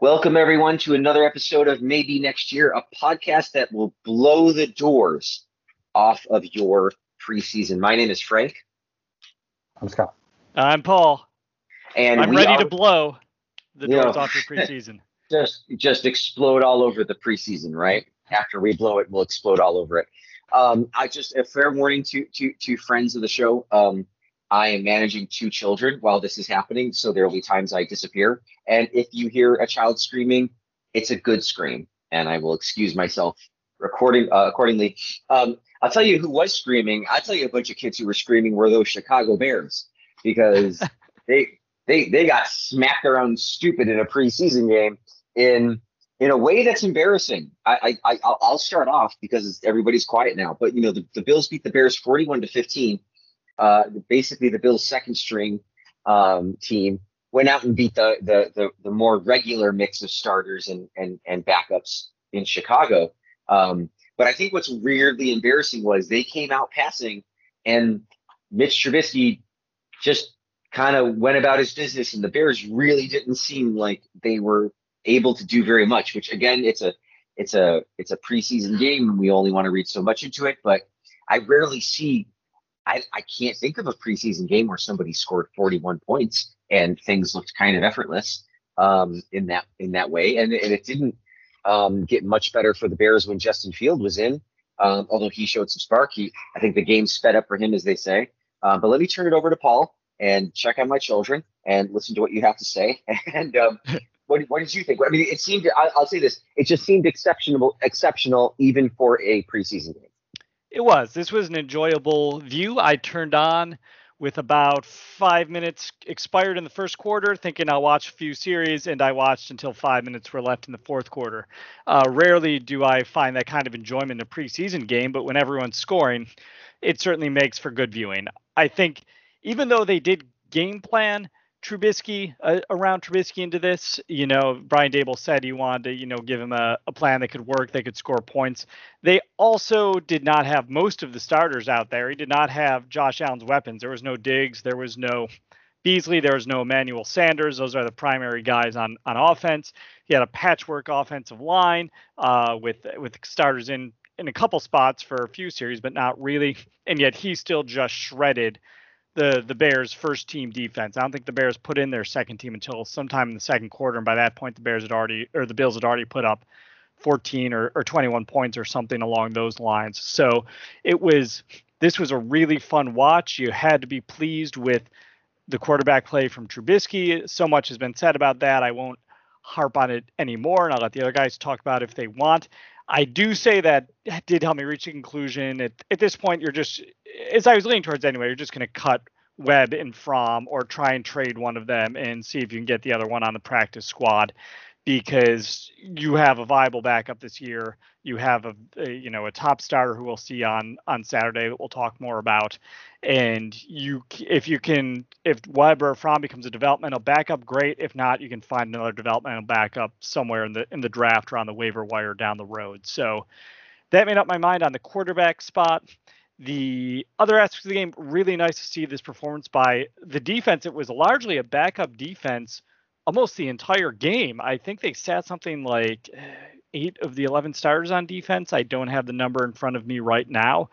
Welcome, everyone, to another episode of Maybe Next Year, a podcast that will blow the doors off of your preseason. My name is Frank. I'm Scott. I'm Paul. And I'm ready are- to blow the doors know. off your preseason. just just explode all over the preseason, right? After we blow it, we'll explode all over it. Um, I just a fair warning to to to friends of the show. Um, I am managing two children while this is happening, so there will be times I disappear. And if you hear a child screaming, it's a good scream, and I will excuse myself recording uh, accordingly. Um, I'll tell you who was screaming. I'll tell you a bunch of kids who were screaming were those Chicago Bears because they they they got smacked around stupid in a preseason game in in a way that's embarrassing. I I, I I'll- I'll start off because everybody's quiet now. But you know the, the Bills beat the Bears forty one to fifteen. Uh, basically the Bills' second string um, team went out and beat the, the the the more regular mix of starters and and and backups in Chicago. Um, but I think what's weirdly embarrassing was they came out passing, and Mitch Trubisky just kind of went about his business, and the Bears really didn't seem like they were able to do very much. Which again, it's a it's a it's a preseason game, and we only want to read so much into it. But I rarely see. I, I can't think of a preseason game where somebody scored 41 points and things looked kind of effortless um, in that in that way, and, and it didn't um, get much better for the Bears when Justin Field was in. Um, although he showed some spark, he I think the game sped up for him, as they say. Um, but let me turn it over to Paul and check on my children and listen to what you have to say. And um, what, what did you think? I mean, it seemed. I, I'll say this: it just seemed exceptional, exceptional even for a preseason game. It was. This was an enjoyable view. I turned on with about five minutes expired in the first quarter, thinking I'll watch a few series, and I watched until five minutes were left in the fourth quarter. Uh, rarely do I find that kind of enjoyment in a preseason game, but when everyone's scoring, it certainly makes for good viewing. I think even though they did game plan Trubisky uh, around Trubisky into this, you know, Brian Daboll said he wanted to, you know, give him a, a plan that could work, they could score points. They also did not have most of the starters out there. He did not have Josh Allen's weapons. There was no Diggs, there was no Beasley, there was no Emmanuel Sanders. Those are the primary guys on on offense. He had a patchwork offensive line uh, with with starters in in a couple spots for a few series, but not really. And yet he still just shredded the the Bears' first team defense. I don't think the Bears put in their second team until sometime in the second quarter, and by that point the Bears had already or the Bills had already put up 14 or, or 21 points or something along those lines. So it was this was a really fun watch. You had to be pleased with the quarterback play from Trubisky. So much has been said about that. I won't harp on it anymore, and I'll let the other guys talk about it if they want. I do say that did help me reach a conclusion. At, at this point, you're just, as I was leaning towards anyway, you're just going to cut Webb and Fromm or try and trade one of them and see if you can get the other one on the practice squad because you have a viable backup this year. You have a, a you know a top starter who we'll see on on Saturday that we'll talk more about. And you if you can if Webb or Fromm becomes a developmental backup, great. If not, you can find another developmental backup somewhere in the in the draft or on the waiver wire down the road. So that made up my mind on the quarterback spot. The other aspects of the game, really nice to see this performance by the defense. It was largely a backup defense almost the entire game. I think they sat something like eh, eight of the 11 starters on defense. I don't have the number in front of me right now,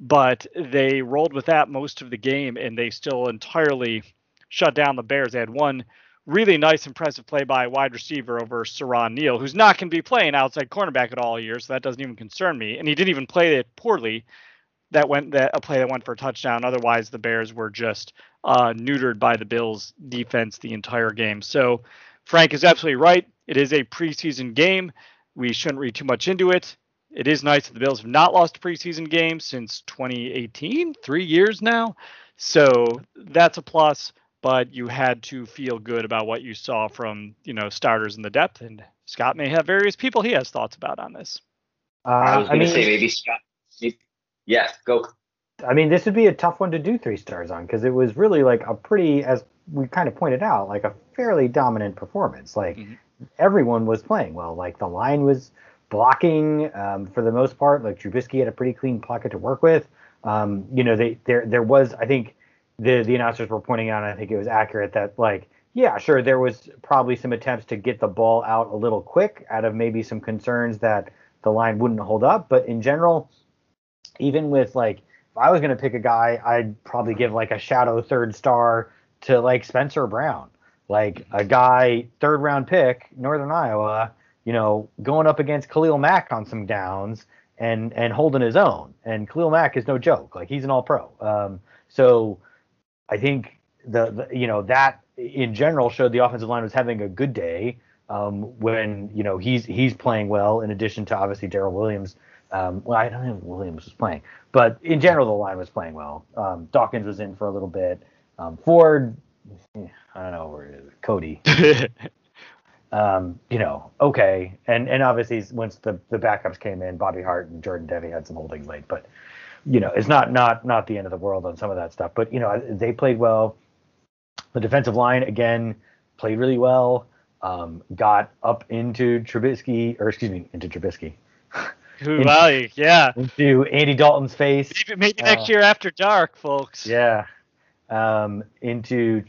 but they rolled with that most of the game and they still entirely shut down the Bears. They had one really nice, impressive play by wide receiver over Siran Neal, who's not going to be playing outside cornerback at all year, so that doesn't even concern me. And he didn't even play it poorly. That went that a play that went for a touchdown. Otherwise, the Bears were just uh, neutered by the Bills defense the entire game. So Frank is absolutely right. It is a preseason game. We shouldn't read too much into it. It is nice that the Bills have not lost a preseason game since 2018, three years now. So that's a plus. But you had to feel good about what you saw from you know starters in the depth. And Scott may have various people he has thoughts about on this. Uh, I was I going to say maybe Scott. Yeah, go. I mean, this would be a tough one to do three stars on because it was really like a pretty, as we kind of pointed out, like a fairly dominant performance. Like Mhm. everyone was playing well. Like the line was blocking um, for the most part. Like Trubisky had a pretty clean pocket to work with. Um, you know, they there there was I think the the announcers were pointing out. and I think it was accurate that like yeah, sure, there was probably some attempts to get the ball out a little quick out of maybe some concerns that the line wouldn't hold up. But in general, even with like, if I was to pick a guy, I'd probably give like a shadow third star to like Spencer Brown, like a guy third round pick, Northern Iowa, you know, going up against Khalil Mack on some downs and and holding his own. And Khalil Mack is no joke. Like he's an all pro. Um, so I think the, the you know that in general showed the offensive line was having a good day um, when you know he's he's playing well. In addition to obviously Daryl Williams. Um, well, I don't know if Williams was playing, but in general the line was playing well. Um, Dawkins was in for a little bit. Um, Ford, I don't know where. Cody. um, you know, okay, and and obviously once the the backups came in, Bobby Hart and Jordan Devey had some holding late, but you know, it's not not not the end of the world on some of that stuff. But you know, they played well. The defensive line again played really well. Um, got up into Trubisky, or excuse me, into Trubisky. Who, wow, yeah. Into Andy Dalton's face. Maybe, maybe next uh, year after dark, folks. Yeah. Um, into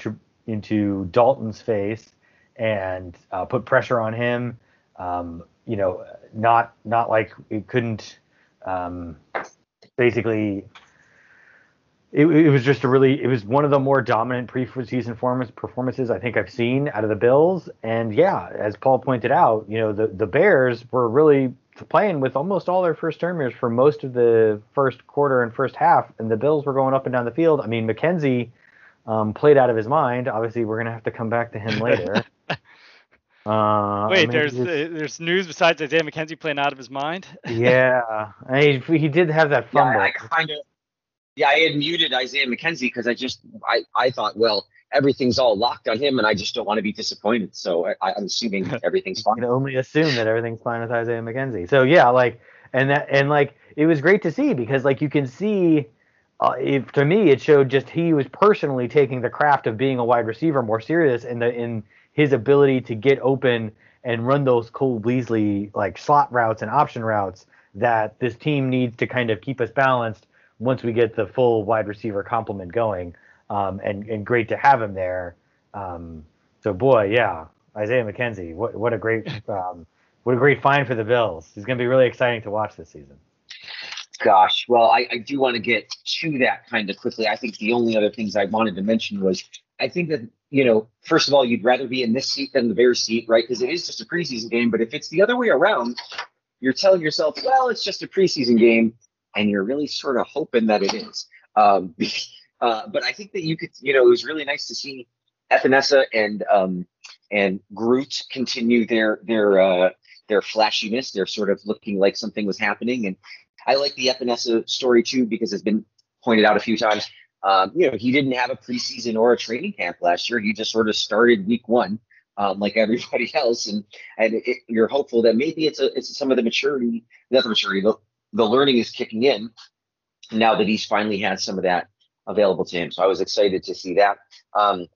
into Dalton's face and uh, put pressure on him. Um, you know, not not like it couldn't um, basically it, it, was just a really it was one of the more dominant preseason performance performances I think I've seen out of the Bills. And yeah, as Paul pointed out, you know the the Bears were really playing with almost all their first termers for most of the first quarter and first half, and the Bills were going up and down the field. I mean, McKenzie um, played out of his mind. Obviously, we're gonna have to come back to him later. Uh, Wait, I mean, there's uh, there's news besides Isaiah McKenzie playing out of his mind. yeah, I mean, he did have that fumble. Yeah, I kind of. Yeah, I had muted Isaiah McKenzie because I just I I thought well everything's all locked on him and I just don't want to be disappointed. So I, am assuming everything's fine. you can only assume that everything's fine with Isaiah McKenzie. So yeah, like and that and like it was great to see because like you can see. Uh, if, to me, it showed just he was personally taking the craft of being a wide receiver more serious in the in his ability to get open and run those Cole Beasley like slot routes and option routes that this team needs to kind of keep us balanced once we get the full wide receiver complement going. Um, and and great to have him there. Um, so boy, yeah, Isaiah McKenzie, what what a great um, what a great find for the Bills. He's going to be really exciting to watch this season. Gosh, well, I, I do want to get to that kind of quickly. I think the only other things I wanted to mention was I think that you know, first of all, you'd rather be in this seat than the Bears seat, right? Because it is just a preseason game. But if it's the other way around, you're telling yourself, well, it's just a preseason game, and you're really sort of hoping that it is. Um, uh, but I think that you could, you know, it was really nice to see Epenesa and um, and Groot continue their their uh, their flashiness. They're sort of looking like something was happening, and I like the Epenesa story too because it's been pointed out a few times. Um, you know, he didn't have a preseason or a training camp last year. He just sort of started week one, um, like everybody else, and and it, you're hopeful that maybe it's a it's some of the maturity, not the maturity, the, the learning is kicking in now that he's finally had some of that available to him. So I was excited to see that. Um,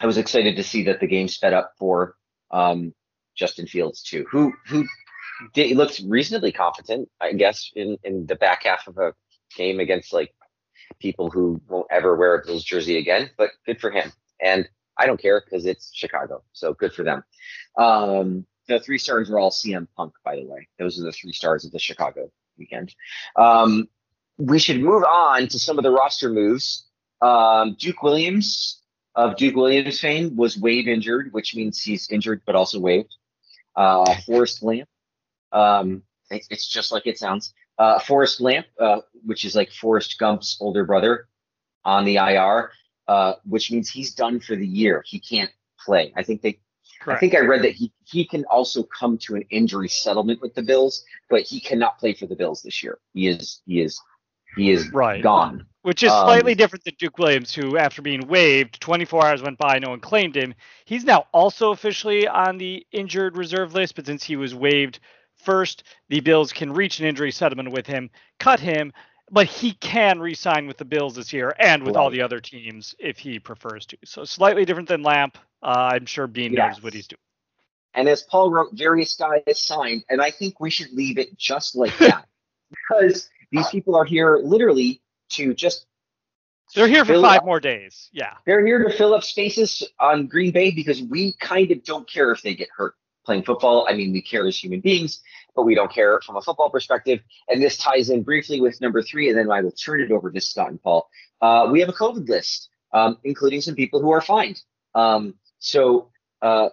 I was excited to see that the game sped up for um, Justin Fields too, who who did, looks reasonably competent, I guess, in in the back half of a game against like people who won't ever wear a Bills jersey again, but good for him. And I don't care because it's Chicago, so good for them. Um, the three stars are all CM Punk, by the way. Those are the three stars of the Chicago weekend. Um, we should move on to some of the roster moves. Um, Duke Williams of Duke Williams fame was wave injured, which means he's injured but also waived. Uh, Forrest Lamp, um, it's just like it sounds. Uh, Forrest Lamp, uh, which is like Forrest Gump's older brother, on the IR, uh, which means he's done for the year. He can't play. I think they. Correct. I think I read that he, he can also come to an injury settlement with the Bills, but he cannot play for the Bills this year. He is he is he is right. gone. Which is slightly um, different than Duke Williams, who, after being waived, 24 hours went by, no one claimed him. He's now also officially on the injured reserve list, but since he was waived First, the Bills can reach an injury settlement with him, cut him, but he can re-sign with the Bills this year and with right. all the other teams if he prefers to. So slightly different than Lamp. Uh, I'm sure Beane yes. knows what he's doing. And as Paul wrote, various guys signed, and I think we should leave it just like that because these people are here literally to just They're here for five up- more days. Yeah. They're here to fill up spaces on Green Bay because we kind of don't care if they get hurt playing football. I mean, we care as human beings, but we don't care from a football perspective. And this ties in briefly with number three, and then I will turn it over to Scott and Paul. Uh, we have a COVID list, um, including some people who are fined. Um, so uh,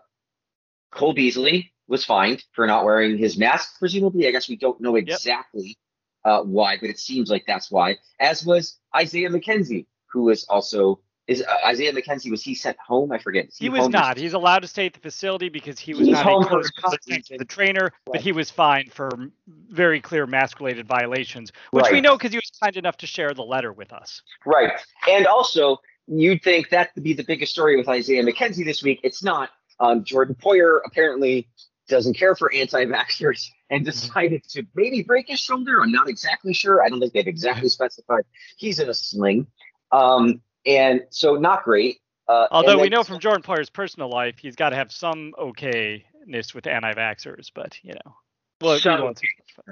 Cole Beasley was fined for not wearing his mask, presumably. I guess we don't know exactly uh, why, but it seems like that's why. As was Isaiah McKenzie, who was also is uh, Isaiah McKenzie. Was he sent home? I forget. Is He was not. He's allowed to stay at the facility because he was He's not home a close contact with the trainer, but he was fined for very clear mask-related violations, which we know because he was kind enough to share the letter with us. Right. And also, you'd think that would be the biggest story with Isaiah McKenzie this week. It's not. Um, Jordan Poyer apparently doesn't care for anti-vaxxers and decided to maybe break his shoulder. I'm not exactly sure. I don't think they've exactly specified. He's in a sling. Um, and so not great. Uh, Although we know from Jordan Poyer's personal life, he's got to have some okayness with anti-vaxxers, but you know, well, we don't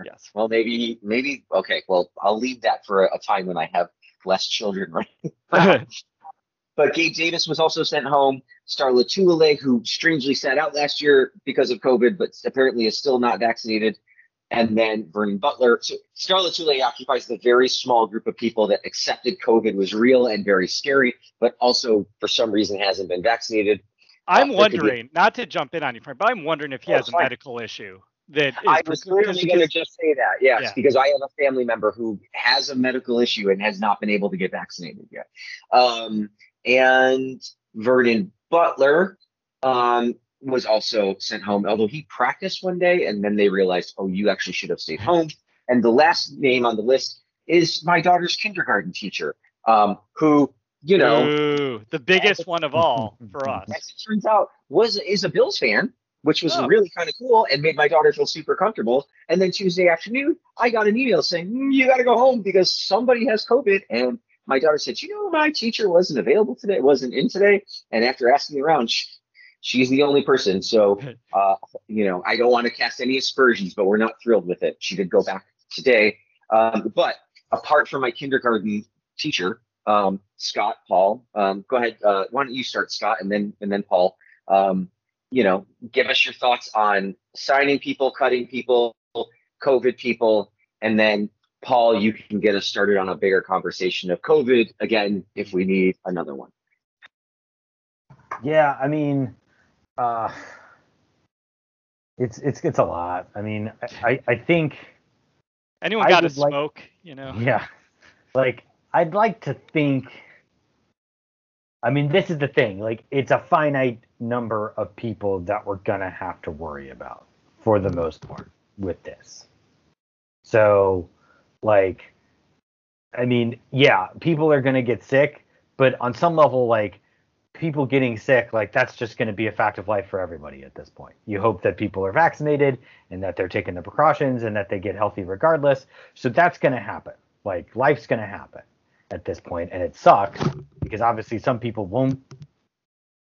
yes. Well, maybe, maybe. Okay. Well, I'll leave that for a, a time when I have less children. Right. But Gabe Davis was also sent home. Star Lotulelei, who strangely sat out last year because of COVID, but apparently is still not vaccinated. And then Vernon Butler. So Star Lotulelei occupies the very small group of people that accepted COVID was real and very scary, but also for some reason hasn't been vaccinated. I'm Uh, could be- wondering, not to jump in on you, Frank, but I'm wondering if he Oh, has a fine. medical issue that I was literally going to just say that, yes, Yeah. because I have a family member who has a medical issue and has not been able to get vaccinated yet. Um, and Vernon Butler um, was also sent home, although he practiced one day and then they realized, oh, you actually should have stayed home. And the last name on the list is my daughter's kindergarten teacher, um, who, you know, Ooh, the biggest one of all for us. as it turns out, was is a Bills fan, which was Oh. really kind of cool and made my daughter feel super comfortable. And then Tuesday afternoon, I got an email saying "Mm, you got to go home because somebody has COVID. And my daughter said, you know, my teacher wasn't available today, wasn't in today. And after asking around, sh she's the only person. So, uh, you know, I don't want to cast any aspersions, but we're not thrilled with it. She did go back today. Um, but apart from my kindergarten teacher, um, Scott, Paul, um, go ahead. Uh, why don't you start, Scott, and then and then Paul. Um, you know, give us your thoughts on signing people, cutting people, COVID people, and then Paul, you can get us started on a bigger conversation of COVID again if we need another one. Yeah, I mean, uh, it's it's it's a lot. I mean, I I, I think Anyone got to would like- smoke, you know? yeah, like I'd like to think. I mean, this is the thing. Like, it's a finite number of people that we're gonna have to worry about for the most part with this. So, like, I mean, yeah, people are gonna get sick, but on some level, like, people getting sick, like, that's just gonna be a fact of life for everybody at this point. You hope that people are vaccinated and that they're taking the precautions and that they get healthy regardless. So that's gonna happen. Like, life's gonna happen at this point, and it sucks because obviously some people won't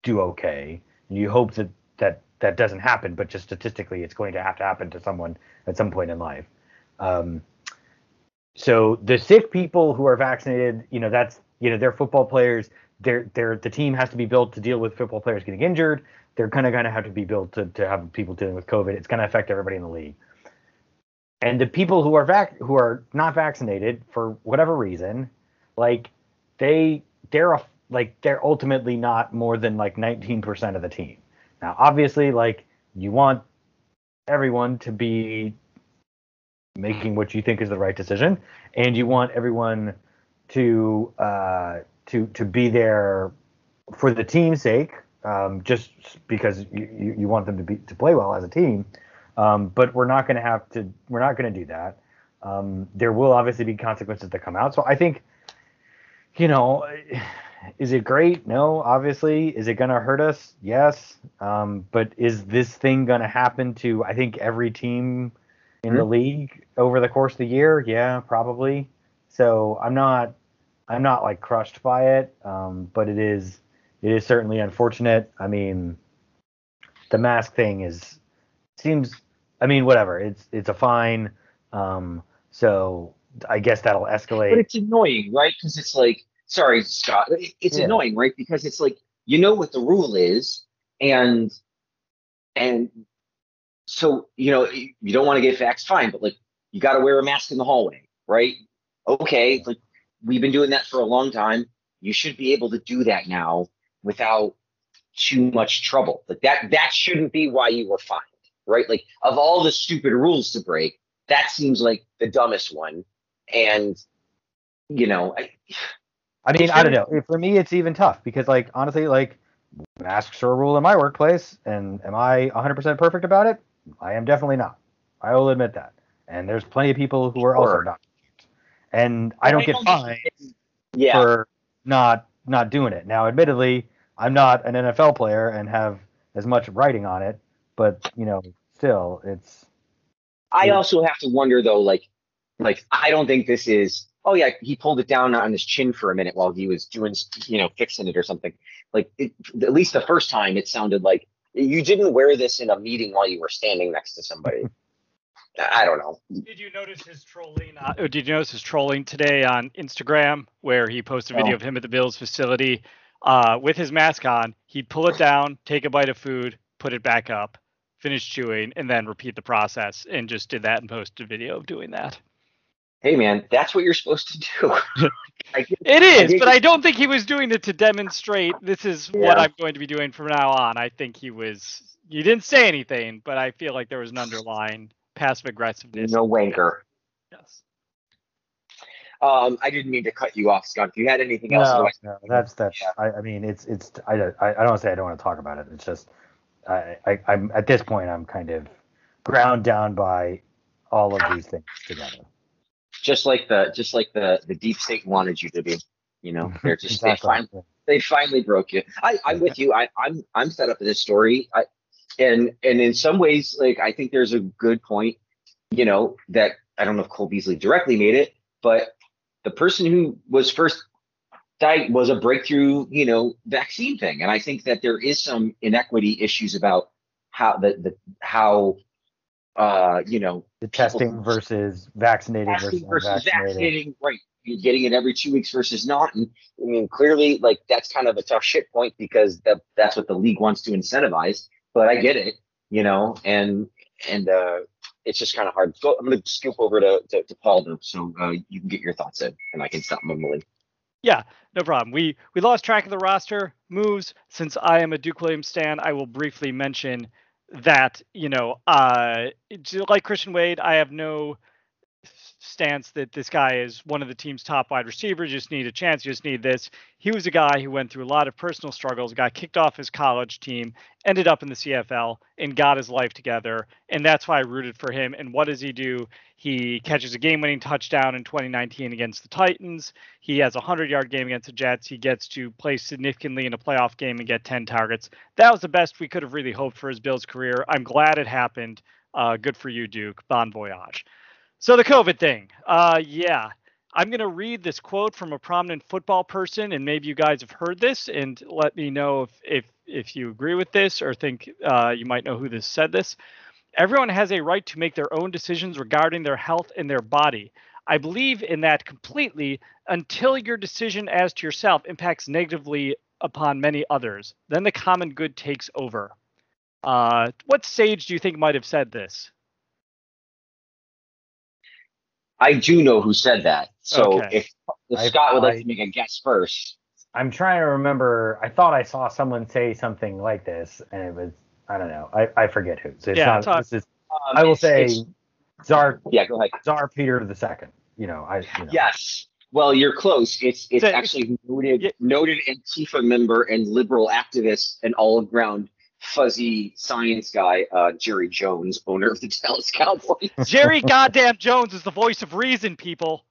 do okay. And you hope that that that doesn't happen, but just statistically, it's going to have to happen to someone at some point in life. Um, so the sick people who are vaccinated, you know, that's you know, they're football players. They're they're the team has to be built to deal with football players getting injured. They're kind of going to have to be built to to have people dealing with COVID. It's going to affect everybody in the league. And the people who are vac who are not vaccinated for whatever reason, like they they're a, like they're ultimately not more than like 19% of the team. Now, obviously, like you want everyone to be making what you think is the right decision, and you want everyone to uh, to to be there for the team's sake, um, just because you, you, want them to be to play well as a team. Um, but we're not going to have to. We're not going to do that. Um, there will obviously be consequences that come out. So I think, you know, is it great? No, obviously. Is it going to hurt us? Yes. Um, but is this thing going to happen to I think every team in the league over the course of the year? Yeah, probably. So I'm not I'm not like crushed by it, um, but it is it is certainly unfortunate. I mean, the mask thing is seems I mean whatever. It's it's a fine. Um, so I guess that'll escalate. But it's annoying, right? Because it's like sorry, Scott. It's Yeah. annoying, right? Because it's like you know what the rule is, and and so you know you don't want to get facts, fine, but like you got to wear a mask in the hallway, right? Okay, like we've been doing that for a long time. You should be able to do that now without too much trouble. Like that that shouldn't be why you were fined, right? Like of all the stupid rules to break, that seems like the dumbest one. And you know, I, I mean, I don't know. For me, it's even tough because, like, honestly, like, masks are a rule in my workplace, and am I 100% perfect about it? I am definitely not. I will admit that. And there's plenty of people who are also Sure. not. And I don't get fined Yeah, for not not doing it. Now, admittedly, I'm not an NFL player and have as much writing on it, but you know, still, it's I also have to wonder though, like, like I don't think this is. Oh yeah, he pulled it down on his chin for a minute while he was doing, you know, fixing it or something. Like, it, at least the first time, it sounded like you didn't wear this in a meeting while you were standing next to somebody. I don't know. Did you notice his trolling? Uh, did you notice his trolling today on Instagram, where he posted a video Oh. of him at the Bills facility uh, with his mask on? He'd pull it down, take a bite of food, put it back up, finish chewing, and then repeat the process. And just did that and posted a video of doing that. Hey man, that's what you're supposed to do. I get- It is, think but I don't think he was doing it to demonstrate this is what I'm going to be doing from now on. I think he was. You didn't say anything, but I feel like there was an underlying passive aggressiveness. no wanker. Yes. Um, I didn't mean to cut you off, Scott. If you had anything else, no, otherwise- no, that's that's. Yeah. I, I mean, it's it's. I, I I don't say I don't want to talk about it. It's just, I, I I'm at this point I'm kind of ground down by all of these things together. Just like the just like the the deep state wanted you to be. You know, they're just they finally they finally broke you. I, I'm with you. I, I'm I'm fed up with this story. I, and and in some ways, like I think there's a good point. You know that I don't know if Cole Beasley directly made it, but the person who was first died was a breakthrough, you know, vaccine thing. And I think that there is some inequity issues about how the the how uh you know The testing versus vaccinated versus versus unvaccinated. vaccinating, right? You're getting it every two weeks versus not. And I mean, clearly, like that's kind of a tough shit point because that that's what the league wants to incentivize. But I get it, you know, and and uh, it's just kind of hard. So I'm gonna scoop over to to, to Paul though, so uh, you can get your thoughts in, and I can stop mumbling. Yeah, no problem. We we lost track of the roster moves. Since I am a Duke Williams stan, I will briefly mention that you know, uh, like Christian Wade, I have no stance that this guy is one of the team's top wide receivers. Just need a chance. Just need this. He was a guy who went through a lot of personal struggles, got kicked off his college team, ended up in the CFL, and got his life together. And that's why I rooted for him. And what does he do? He catches a game-winning touchdown in 2019 against the Titans. He has a 100-yard game against the Jets. He gets to play significantly in a playoff game and get 10 targets. That was the best we could have really hoped for his Bills career. I'm glad it happened. Uh, good for you, Duke. Bon voyage. So the COVID thing. Uh, yeah. I'm going to read this quote from a prominent football person, and maybe you guys have heard this, and let me know if if if you agree with this or think uh, you might know who this said this. Everyone has a right to make their own decisions regarding their health and their body. I believe in that completely until your decision as to yourself impacts negatively upon many others. Then the common good takes over. Uh, what sage do you think might have said this? I do know who said that. So Okay. if, if I- Scott would like I- to make a guess first, I'm trying to remember. I thought I saw someone say something like this, and it was I don't know. I, I forget who. So it's Yeah, not. it's this is um, I will it's- say it's- Tsar yeah, go ahead. Tsar Peter the Second. You know, I you know, Yes. Well, you're close. It's it's So- actually noted Yeah. noted Antifa member and liberal activist and all around fuzzy science guy, uh, Jerry Jones, owner of the Dallas Cowboys. Jerry goddamn Jones is the voice of reason, people.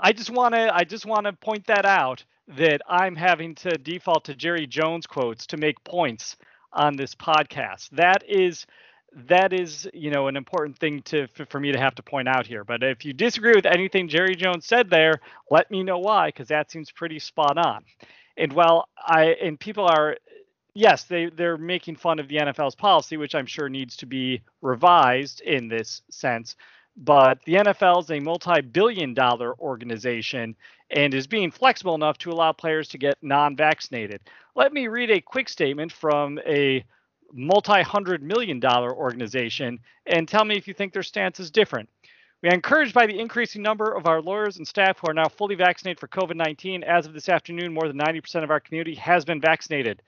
I just want to I just want to point that out that I'm having to default to Jerry Jones quotes to make points on this podcast. That is that is, you know, an important thing to for, me to have to point out here. But if you disagree with anything Jerry Jones said there, let me know why cuz that seems pretty spot on. And while I and people are yes, they they're making fun of the NFL's policy, which I'm sure needs to be revised in this sense but the NFL is a multi-billion dollar organization and is being flexible enough to allow players to get non-vaccinated. Let me read a quick statement from a multi-hundred million dollar organization and tell me if you think their stance is different. We are encouraged by the increasing number of our lawyers and staff who are now fully vaccinated for COVID 19. As of this afternoon, more than 90% of our community has been vaccinated.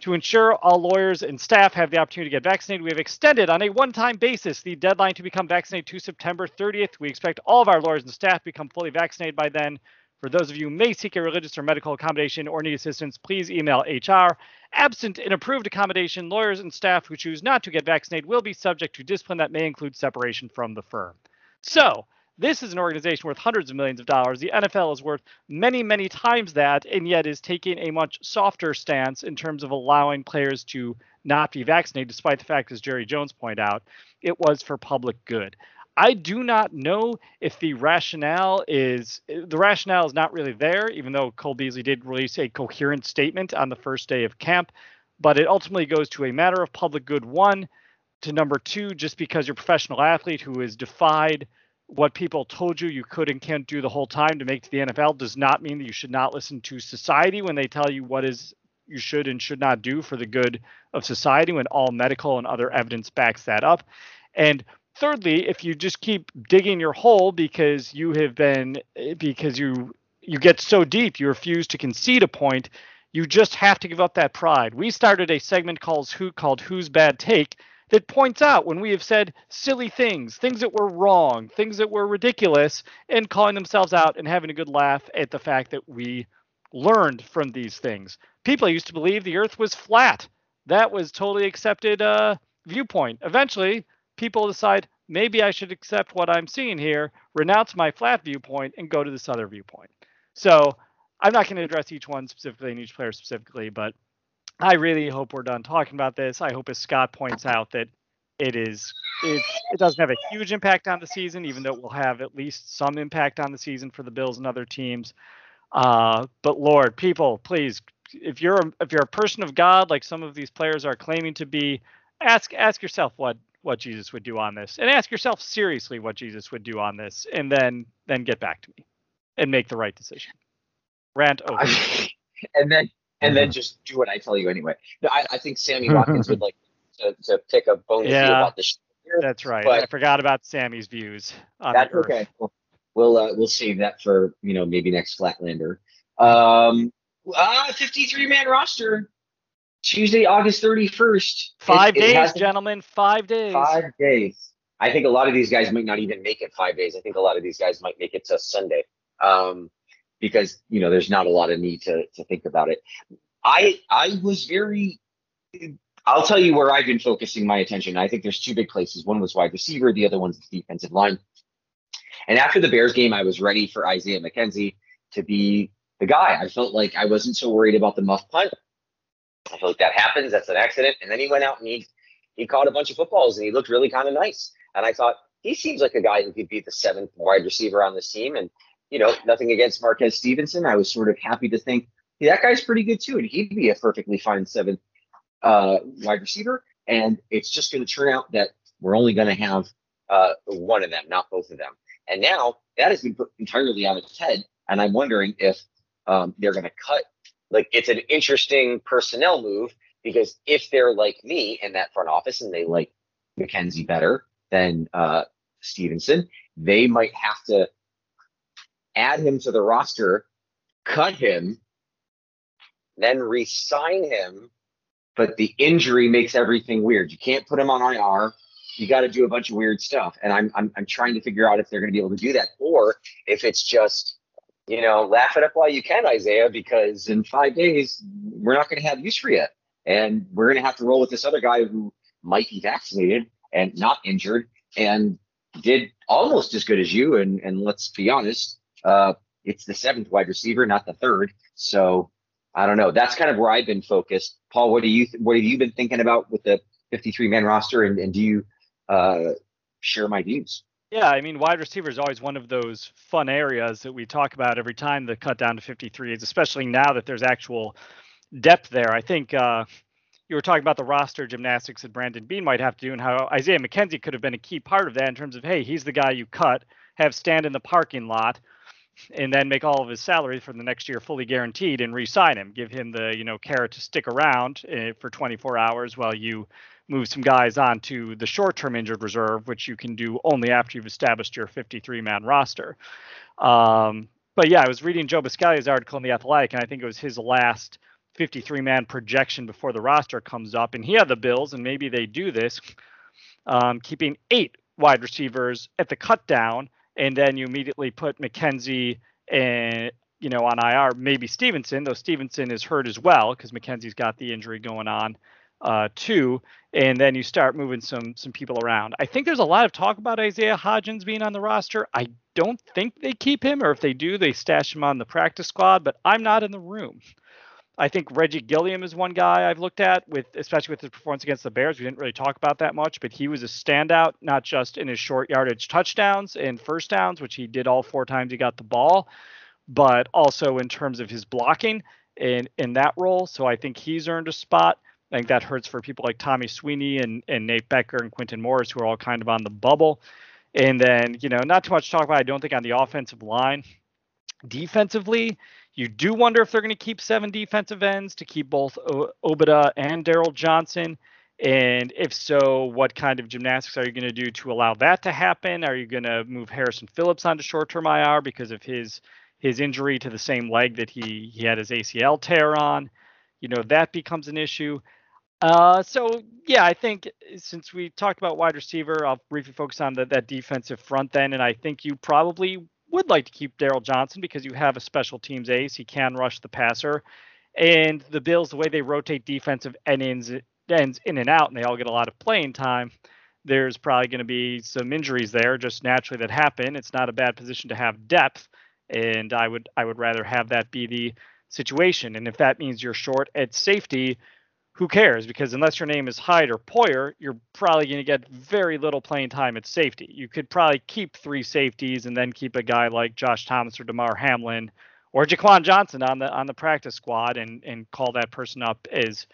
To ensure all lawyers and staff have the opportunity to get vaccinated, we have extended on a one time basis the deadline to become vaccinated to September 30th. We expect all of our lawyers and staff become fully vaccinated by then. For those of you who may seek a religious or medical accommodation or need assistance, please email HR. Absent an approved accommodation, lawyers and staff who choose not to get vaccinated will be subject to discipline that may include separation from the firm. So, this is an organization worth hundreds of millions of dollars. The NFL is worth many, many times that, and yet is taking a much softer stance in terms of allowing players to not be vaccinated, despite the fact, as Jerry Jones pointed out, it was for public good. I do not know if the rationale is the rationale is not really there, even though Cole Beasley did release a coherent statement on the first day of camp. But it ultimately goes to a matter of public good. One, to number two, just because you're a professional athlete who has defied what people told you you could and can't do the whole time to make to the NFL does not mean that you should not listen to society when they tell you what is you should and should not do for the good of society when all medical and other evidence backs that up. And thirdly, if you just keep digging your hole because you have been because you you get so deep, you refuse to concede a point, you just have to give up that pride. We started a segment called Who called Who's Bad Take that points out when we have said silly things, things that were wrong, things that were ridiculous, and calling themselves out and having a good laugh at the fact that we learned from these things. People used to believe the earth was flat. That was totally accepted uh, viewpoint. Eventually, people decide maybe I should accept what I'm seeing here, renounce my flat viewpoint, and go to this other viewpoint. So I'm not going to address each one specifically and each player specifically, but I really hope we're done talking about this. I hope, as Scott points out, that it is it, it doesn't have a huge impact on the season, even though it will have at least some impact on the season for the Bills and other teams. Uh, but Lord, people, please, if you're a, if you're a person of God, like some of these players are claiming to be, ask ask yourself what what Jesus would do on this, and ask yourself seriously what Jesus would do on this, and then then get back to me and make the right decision. Rant over. and then and then mm-hmm. just do what I tell you anyway. I, I think Sammy Watkins would like to, to pick a bone yeah, about the That's right. I forgot about Sammy's views. that's okay. We'll we'll, uh, we'll save that for you know maybe next Flatlander. Um, uh, 53 man roster. Tuesday, August 31st. Five it, days, it gentlemen. Five days. Five days. I think a lot of these guys might not even make it five days. I think a lot of these guys might make it to Sunday. Um, because you know there's not a lot of need to to think about it. I I was very I'll tell you where I've been focusing my attention. I think there's two big places. One was wide receiver, the other one's the defensive line. And after the Bears game, I was ready for Isaiah McKenzie to be the guy. I felt like I wasn't so worried about the muff punt. I felt like that happens. That's an accident. And then he went out and he he caught a bunch of footballs and he looked really kind of nice. And I thought he seems like a guy who could be the seventh wide receiver on this team. And you know, nothing against Marquez Stevenson. I was sort of happy to think hey, that guy's pretty good too, and he'd be a perfectly fine seventh uh, wide receiver. And it's just going to turn out that we're only going to have uh, one of them, not both of them. And now that has been put entirely on its head. And I'm wondering if um, they're going to cut. Like, it's an interesting personnel move because if they're like me in that front office and they like McKenzie better than uh, Stevenson, they might have to add him to the roster, cut him, then re-sign him. But the injury makes everything weird. You can't put him on IR. You got to do a bunch of weird stuff, and I'm, I'm I'm trying to figure out if they're going to be able to do that, or if it's just you know laugh it up while you can, Isaiah, because in five days we're not going to have use for you, and we're going to have to roll with this other guy who might be vaccinated and not injured and did almost as good as you. And and let's be honest, uh, it's the seventh wide receiver, not the third. So I don't know. That's kind of where I've been focused. Paul, what do you th- what have you been thinking about with the 53 man roster, and, and do you uh, share my views? Yeah, I mean, wide receiver is always one of those fun areas that we talk about every time the cut down to 53 is, especially now that there's actual depth there. I think uh, you were talking about the roster gymnastics that Brandon Beane might have to do and how Isaiah McKenzie could have been a key part of that in terms of, hey, he's the guy you cut, have stand in the parking lot, and then make all of his salary for the next year fully guaranteed and re-sign him, give him the you know carrot to stick around uh, for 24 hours while you move some guys onto the short-term injured reserve, which you can do only after you've established your 53-man roster. Um, but yeah, I was reading Joe Buscaglia's article in the Athletic, and I think it was his last 53-man projection before the roster comes up, and he had the Bills, and maybe they do this, um, keeping eight wide receivers at the cut down and then you immediately put McKenzie and you know on IR, maybe Stevenson, though Stevenson is hurt as well because McKenzie's got the injury going on uh, too, and then you start moving some some people around. I think there's a lot of talk about Isaiah Hodgins being on the roster. I don't think they keep him, or if they do, they stash him on the practice squad. But I'm not in the room. I think Reggie Gilliam is one guy I've looked at with, especially with his performance against the Bears. We didn't really talk about that much, but he was a standout, not just in his short yardage touchdowns and first downs, which he did all four times he got the ball, but also in terms of his blocking in in that role. So I think he's earned a spot. I think that hurts for people like Tommy Sweeney and, and Nate Becker and Quintin Morris, who are all kind of on the bubble. And then, you know, not too much to talk about, I don't think, on the offensive line. Defensively, you do wonder if they're going to keep seven defensive ends to keep both o- Obada and Darryl Johnson. And if so, what kind of gymnastics are you going to do to allow that to happen? Are you going to move Harrison Phillips onto short-term IR because of his his injury to the same leg that he he had his ACL tear on? You know that becomes an issue. Uh, so yeah, I think since we talked about wide receiver, I'll briefly focus on the, that defensive front then, and I think you probably would like to keep Darryl Johnson because you have a special teams ace. He can rush the passer. And the Bills, the way they rotate defensive ends, ends in and out, and they all get a lot of playing time, there's probably going to be some injuries there just naturally that happen. It's not a bad position to have depth, and I would I would rather have that be the situation. And if that means you're short at safety, who cares? Because unless your name is Hyde or Poyer, you're probably going to get very little playing time at safety. You could probably keep three safeties and then keep a guy like Josh Thomas or Damar Hamlin or Jaquan Johnson on the on the practice squad and and call that person up as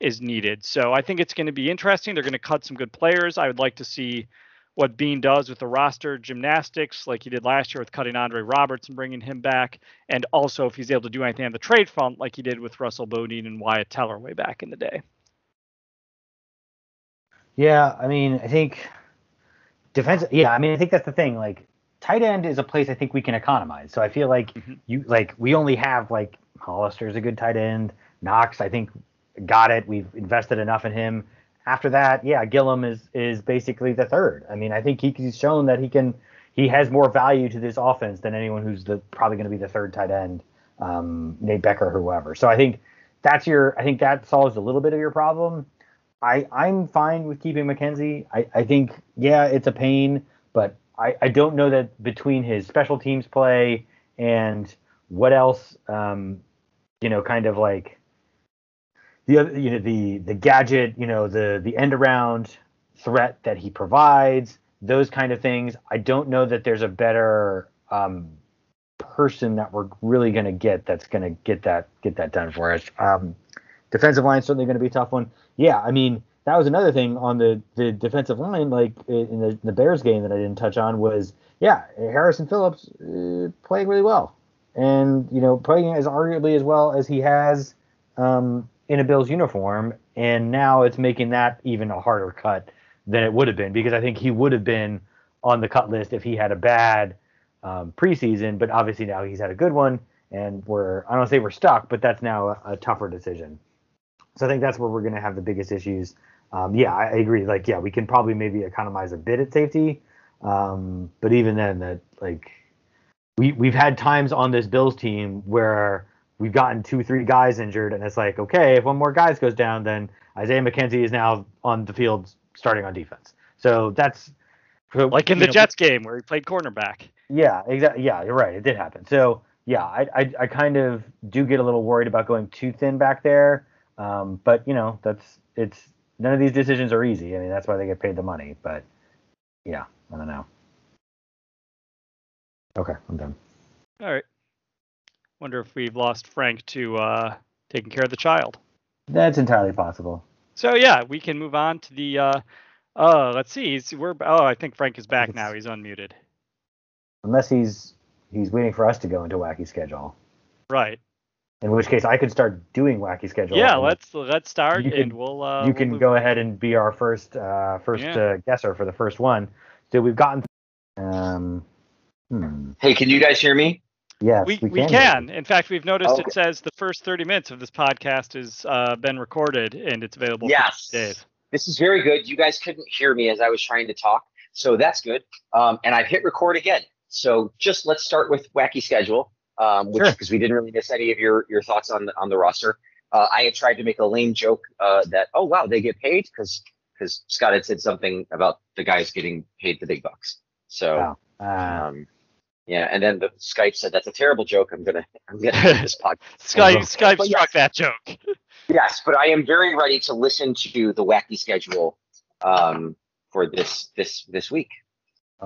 is needed. So I think it's going to be interesting. They're going to cut some good players. I would like to see what Beane does with the roster gymnastics, like he did last year with cutting Andre Roberts and bringing him back, and also if he's able to do anything on the trade front, like he did with Russell Bodine and Wyatt Teller way back in the day. Yeah, I mean, I think defense. Yeah, I mean, I think that's the thing. Like, tight end is a place I think we can economize. So I feel like mm-hmm. you like we only have like Hollister's a good tight end. Knox, I think, got it. We've invested enough in him after that, yeah, Gilliam is is basically the third. I mean, I think he, he's shown that he can he has more value to this offense than anyone who's the probably going to be the third tight end, um, Nate Becker, whoever. So I think that's your I think that solves a little bit of your problem. I I'm fine with keeping McKenzie. I I think yeah, it's a pain, but I I don't know that between his special teams play and what else, um, you know, kind of like the other, you know, the the gadget, you know, the the end around threat that he provides, those kind of things. I don't know that there's a better um, person that we're really going to get that's going to get that get that done for us. Um, defensive line certainly going to be a tough one. Yeah, I mean that was another thing on the the defensive line, like in the, the Bears game that I didn't touch on was yeah, Harrison Phillips uh, playing really well, and you know playing as arguably as well as he has um, in a Bills uniform, and now it's making that even a harder cut than it would have been because I think he would have been on the cut list if he had a bad um, preseason, but obviously now he's had a good one, and we're I don't say we're stuck, but that's now a, a tougher decision. So I think that's where we're going to have the biggest issues. Um, yeah, I, agree. Like, yeah, we can probably maybe economize a bit at safety, um, but even then, that like we we've had times on this Bills team where we've gotten two, three guys injured, and it's like, okay, if one more guys goes down, then Isaiah McKenzie is now on the field starting on defense. So that's like in the know, Jets game where he played cornerback. Yeah, exactly. Yeah, you're right. It did happen. So yeah, I, I, I kind of do get a little worried about going too thin back there. Um, but you know, that's it's none of these decisions are easy. I mean, that's why they get paid the money. But yeah, I don't know. Okay, I'm done. All right. Wonder if we've lost Frank to uh, taking care of the child. That's entirely possible. So yeah, we can move on to the. Uh, uh, let's see. He's, we're. Oh, I think Frank is back now. He's unmuted. Unless he's he's waiting for us to go into wacky schedule. Right. In which case, I could start doing wacky schedule. Yeah, let's let's start, You and we'll. Uh, you we'll can move- go ahead and be our first uh, first Yeah. uh, guesser for the first one. So we've gotten. Um, hmm. Hey, can you guys hear me? Yes, We, we, we can. can. In fact, we've noticed Okay. it says the first 30 minutes of this podcast has uh, been recorded and it's available Yes. for days. This is very good. You guys couldn't hear me as I was trying to talk, so that's good. Um, and I've hit record again. So just let's start with wacky schedule, um, which Sure. because we didn't really miss any of your your thoughts on the on the roster. Uh, I had tried to make a lame joke uh, that oh wow they get paid because because Scott had said something about the guys getting paid the big bucks. So Wow. Uh, um, yeah, and then the Skype said that's a terrible joke. I'm gonna I'm gonna end this podcast. Skype, Skype but struck yes. that joke. Yes, but I am very ready to listen to the wacky schedule um, for this this this week.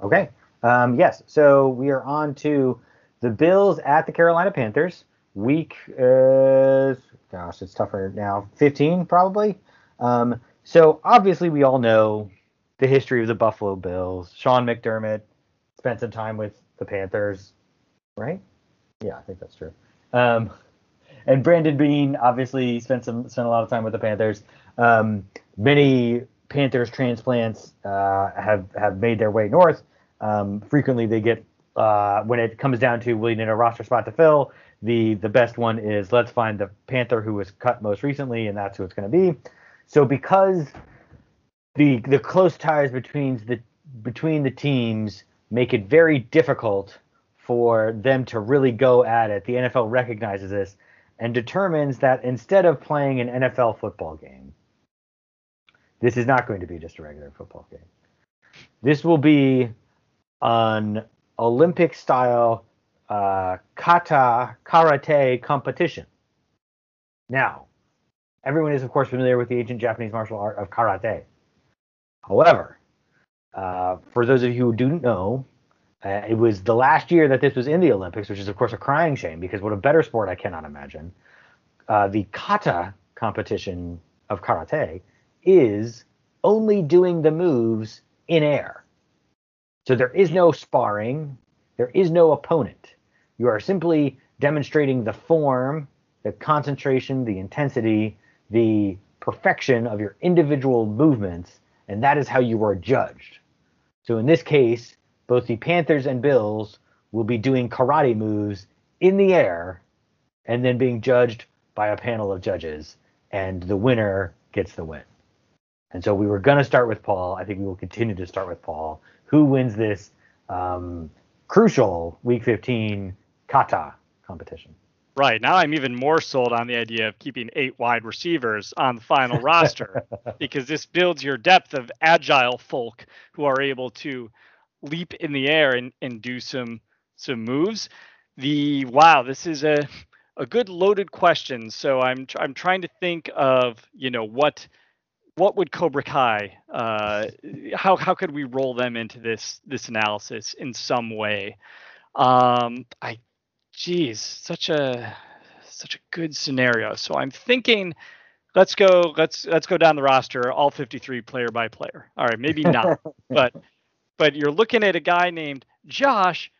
Okay. Um, yes. So we are on to the Bills at the Carolina Panthers. Week is gosh, it's tougher now. 15 probably. Um, so obviously we all know the history of the Buffalo Bills. Sean McDermott spent some time with the Panthers, right? Yeah, I think that's true. Um, and Brandon Beane obviously spent some spent a lot of time with the Panthers. Um, many Panthers transplants uh, have have made their way north. Um, frequently, they get uh, when it comes down to we need a roster spot to fill. The the best one is let's find the Panther who was cut most recently, and that's who it's going to be. So because the the close ties between the between the teams make it very difficult for them to really go at it. The NFL recognizes this and determines that instead of playing an NFL football game, this is not going to be just a regular football game. This will be an Olympic style uh, kata karate competition. Now, everyone is of course familiar with the ancient Japanese martial art of karate. However, uh, for those of you who do not know, uh, it was the last year that this was in the Olympics, which is of course a crying shame because what a better sport I cannot imagine. Uh, the kata competition of karate is only doing the moves in air. So there is no sparring, there is no opponent. You are simply demonstrating the form, the concentration, the intensity, the perfection of your individual movements, and that is how you are judged. So in this case, both the Panthers and Bills will be doing karate moves in the air and then being judged by a panel of judges, and the winner gets the win. And so we were going to start with Paul. I think we will continue to start with Paul. Who wins this um, crucial Week 15 kata competition? Right. Now I'm even more sold on the idea of keeping eight wide receivers on the final roster because this builds your depth of agile folk who are able to leap in the air and, and do some some moves. The wow, this is a a good loaded question. So I'm I'm trying to think of, you know, what what would Cobra Kai uh how how could we roll them into this this analysis in some way? Um I geez, such a such a good scenario. So I'm thinking let's go let's let's go down the roster all 53 player by player. All right, maybe not. but but you're looking at a guy named Josh,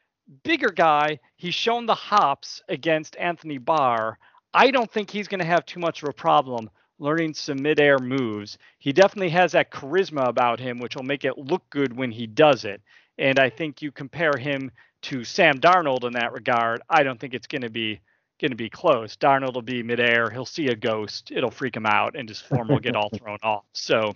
bigger guy. He's shown the hops against Anthony Barr. I don't think he's going to have too much of a problem learning some midair moves. He definitely has that charisma about him, which will make it look good when he does it. And I think you compare him to Sam Darnold in that regard. I don't think it's going to be going to be close. Darnold will be midair. He'll see a ghost. It'll freak him out, and his form will get all thrown off. So,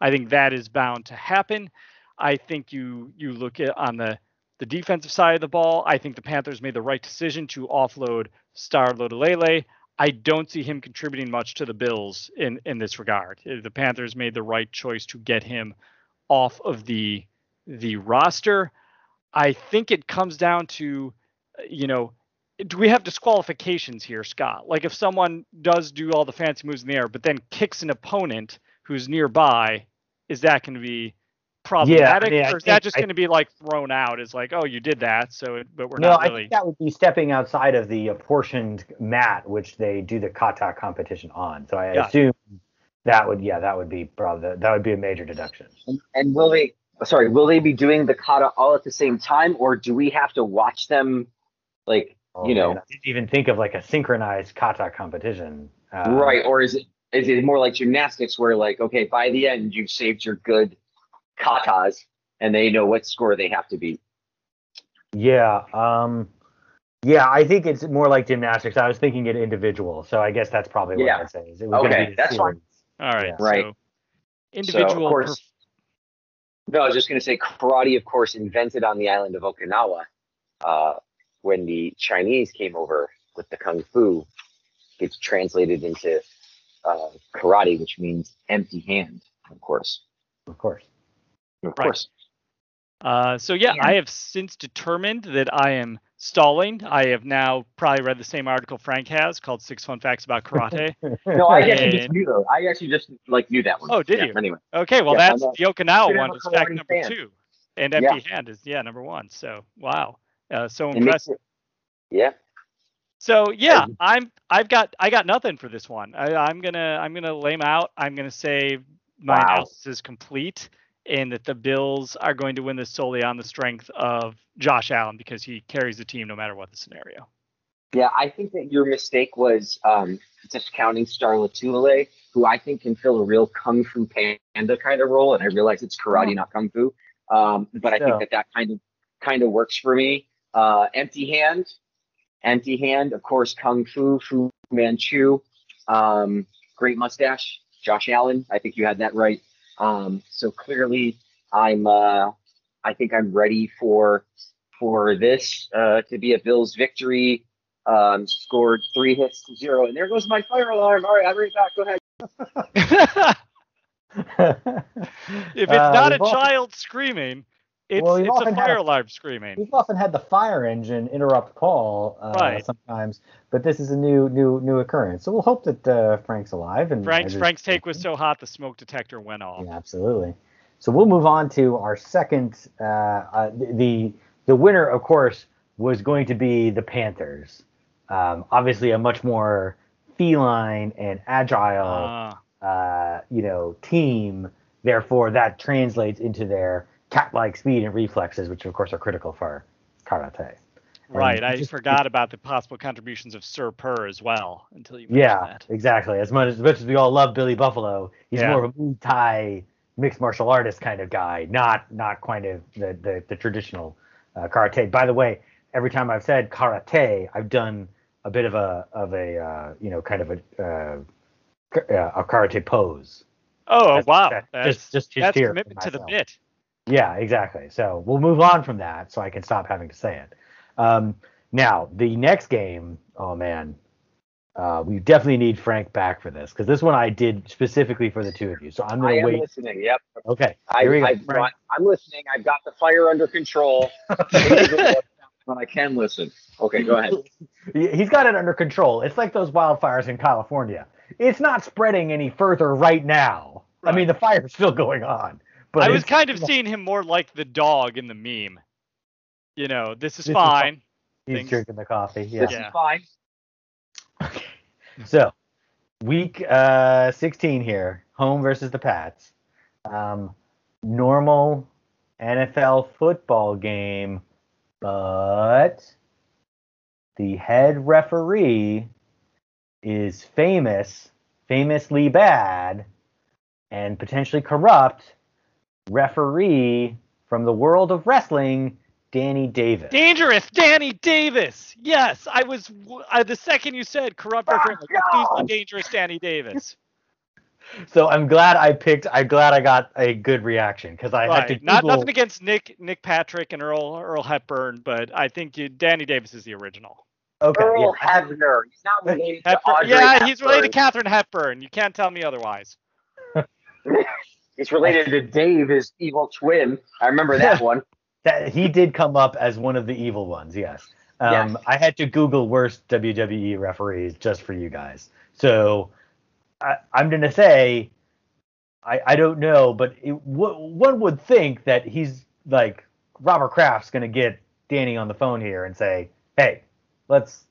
I think that is bound to happen. I think you you look at on the the defensive side of the ball. I think the Panthers made the right decision to offload Star Lotulelei. I don't see him contributing much to the Bills in in this regard. Uh, the Panthers made the right choice to get him off of the the roster. I think it comes down to, uh, you know, do we have disqualifications here, Scott? Like if someone does do all the fancy moves in the air, but then kicks an opponent who's nearby, is that going to be problematic, mean, I or is that just going to be like thrown out as like, oh, you did that, so it, but we're no, not I think that would be stepping outside of the apportioned mat which they do the kata competition on. So I Yeah. assume That would yeah, that would be probably that would be a major deduction. And, and will they? Sorry, will they be doing the kata all at the same time, or do we have to watch them? Like Oh, you know, man, I didn't even think of like a synchronized kata competition. Uh, right? Or is it is it more like gymnastics, where like okay, by the end you've saved your good katas, and they know what score they have to beat. Yeah. Um. Yeah, I think it's more like gymnastics. I was thinking it individual, so I guess that's probably what Yeah. I'd say. Is it was gonna Okay, be the that's fine. All right. Yeah. Right. So individual. of course- No, I was just going to say karate, of course, invented on the island of Okinawa. Uh, when the Chinese came over with the kung fu, it's translated into uh, karate, which means empty hand, of course. Of course. Of Right. course. Uh, so yeah, Yeah. I have since determined that I am stalling. I have now probably read the same article Frank has called Six Fun Facts About Karate. No, I actually just knew though. I actually just like knew that one. Oh, did Yeah, you? Anyway, Okay, well Yes, that's the Okinawa one is fact number fan. two, and empty hand is yeah number one. So wow, uh, so impressive. it, yeah. So yeah, I'm I've got I got nothing for this one. I, I'm gonna I'm gonna lame out. I'm gonna say my Wow. analysis is complete, and that the Bills are going to win this solely on the strength of Josh Allen because he carries the team no matter what the scenario. Yeah, I think that your mistake was um, discounting Star Lotulelei, who I think can fill a real kung fu panda kind of role, and I realize it's karate, Oh. not kung fu. Um, but I So- think that that kind of kind of works for me. Uh, empty hand, empty hand, of course, kung fu, Fu Manchu, um, great mustache, Josh Allen. I think you had that right. Um, so clearly, I'm. Uh, I think I'm ready for for this uh, to be a Bills victory um, scored three hits to zero. And there goes my fire alarm. All right, I'm right back. Go ahead. if it's Uh, not a we've child screaming, it's Well, it's a fire a- alarm screaming. We've often had the fire engine interrupt call uh, Right. sometimes, but this is a new new new occurrence. So we'll hope that uh, Frank's alive and Frank's Frank's take was so hot the smoke detector went off. Yeah, absolutely. So we'll move on to our second. Uh, uh, the the winner, of course, was going to be the Panthers. Um, obviously, a much more feline and agile, Ah, uh, you know, team. Therefore, that translates into their cat-like speed and reflexes, which of course are critical for karate. And right. I just- forgot about the possible contributions of Sir Purr as well until you mentioned Yeah, that. Yeah. Exactly. As much as much as we all love Billy Buffalo, he's Yeah. more of a Muay Thai mixed martial artist kind of guy, not not kind of the the, the traditional uh, karate. By the way, every time I've said karate, I've done a bit of a of a uh, you know kind of a uh, uh, a karate pose. Oh That's- wow, that's just just just that's here commitment to the bit. Yeah, exactly. So we'll move on from that, so I can stop having to say it. Um, now the next game. Oh man, uh, we definitely need Frank back for this because this one I did specifically for the two of you. So I'm gonna am wait. listening. Yep. Okay, I, here we go. I. I'm listening. I've got the fire under control. when I can listen. Okay, go ahead. He- He's got it under control. It's like those wildfires in California. It's not spreading any further right now. I mean, the fire's still going on. But I was kind of seeing him more like the dog in the meme. You know, this is This is fine. He's things- drinking the coffee. Yeah. This Yeah. is fine. So, week uh, 16 here, home versus the Pats. Um, normal NFL football game, but the head referee is famous, famously bad, and potentially corrupt referee from the world of wrestling, Danny Davis. Dangerous, Danny Davis. Yes, I was. I, the second you said corrupt referee, like, please be dangerous, Danny Davis. So I'm glad I picked. I'm glad I got a good reaction because I had to Right. Not nothing against Nick Nick Patrick and Earl Earl Hepburn, but I think you, Danny Davis is the original. Okay, Earl yeah. Hebner. He's not related to Audrey yeah, he's related to Hepburn. Katherine Hepburn. You can't tell me otherwise. He's related to Dave, his evil twin. I remember that one. That he did come up as one of the evil ones. Yes. Um, Yes. I had to Google worst WWE referees just for you guys. So I, I'm gonna say I I don't know, but it, w- one would think that he's like Robert Kraft's gonna get Danny on the phone here and say, hey, let's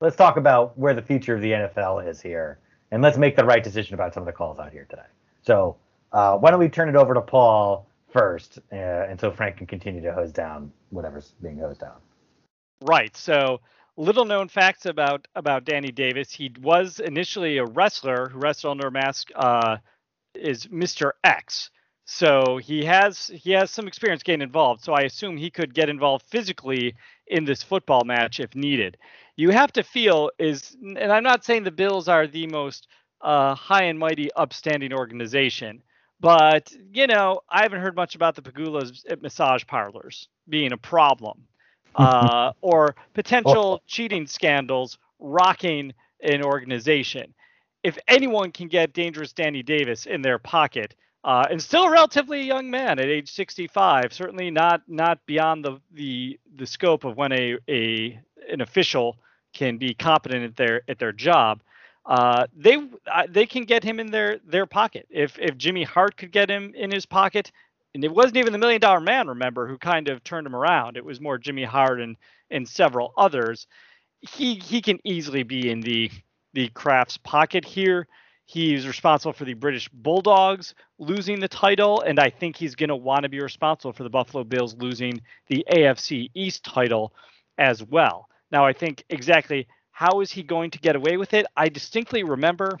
let's talk about where the future of the NFL is here. and let's make the right decision about some of the calls out here today. So uh, why don't we turn it over to Paul first, uh, and so Frank can continue to hose down whatever's being hosed down. Right. So little known facts about about Danny Davis. He was initially a wrestler who wrestled under a mask. Uh, is Mr. X. So he has he has some experience getting involved. So I assume he could get involved physically in this football match if needed. You have to feel is, and I'm not saying the Bills are the most uh, high and mighty, upstanding organization, but you know I haven't heard much about the Pegulas at massage parlors being a problem, uh, or potential cheating scandals rocking an organization. If anyone can get dangerous Danny Davis in their pocket, uh, and still a relatively young man at age 65. Certainly not not beyond the the the scope of when a a an official can be competent at their at their job. Uh, they uh, they can get him in their their pocket. If if Jimmy Hart could get him in his pocket, and it wasn't even the Million Dollar Man, remember, who kind of turned him around. It was more Jimmy Hart and and several others. He he can easily be in the the Kraft's pocket here. He's responsible for the British Bulldogs losing the title, and I think he's going to want to be responsible for the Buffalo Bills losing the AFC East title as well. Now, I think exactly how is he going to get away with it? I distinctly remember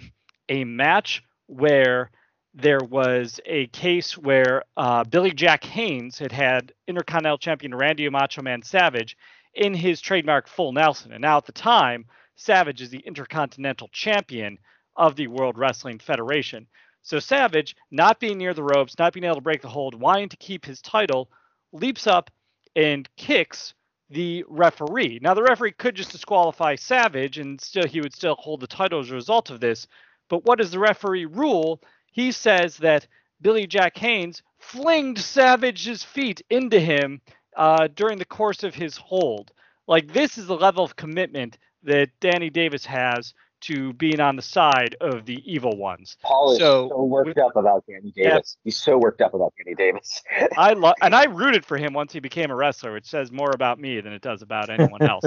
a match where there was a case where uh, Billy Jack Haynes had had Intercontinental Champion Randy Macho Man Savage in his trademark full Nelson. And now at the time, Savage is the Intercontinental Champion of the World Wrestling Federation. So Savage, not being near the ropes, not being able to break the hold, wanting to keep his title, leaps up and kicks the referee. Now the referee could just disqualify Savage and still he would still hold the title as a result of this. But what does the referee rule? He says that Billy Jack Haynes flinged Savage's feet into him uh, during the course of his hold. Like this is the level of commitment that Danny Davis has to being on the side of the evil ones. Paul is so, so worked with, up about Danny Davis. Yeah, He's so worked up about Danny Davis. I love, and I rooted for him once he became a wrestler, which says more about me than it does about anyone else.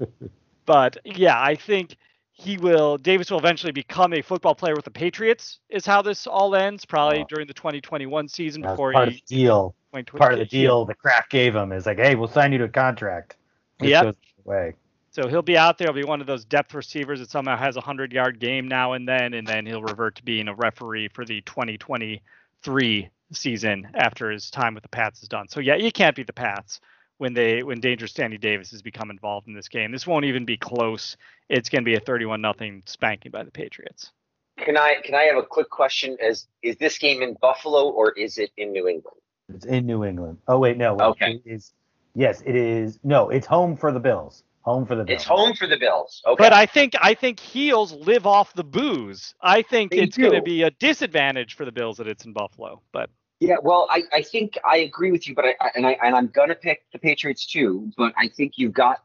but yeah, I think he will. Davis will eventually become a football player with the Patriots. Is how this all ends, probably oh. during the 2021 season That's before part he of the deal. Part of the deal the Kraft gave him is like, hey, we'll sign you to a contract. Yeah. Way. So he'll be out there. He'll be one of those depth receivers that somehow has a hundred yard game now and then, and then he'll revert to being a referee for the 2023 season after his time with the Pats is done. So yeah, you can't beat the Pats when they when Dangerous Danny Davis has become involved in this game. This won't even be close. It's going to be a 31 nothing spanking by the Patriots. Can I can I have a quick question? As is this game in Buffalo or is it in New England? It's in New England. Oh wait, no. Okay. It is yes, it is. No, it's home for the Bills. Home for the Bills. It's home for the Bills. Okay. But I think I think heels live off the booze. I think they it's going to be a disadvantage for the Bills that it's in Buffalo. But yeah, well, I, I think I agree with you, but I, I and I and I'm gonna pick the Patriots too. But I think you've got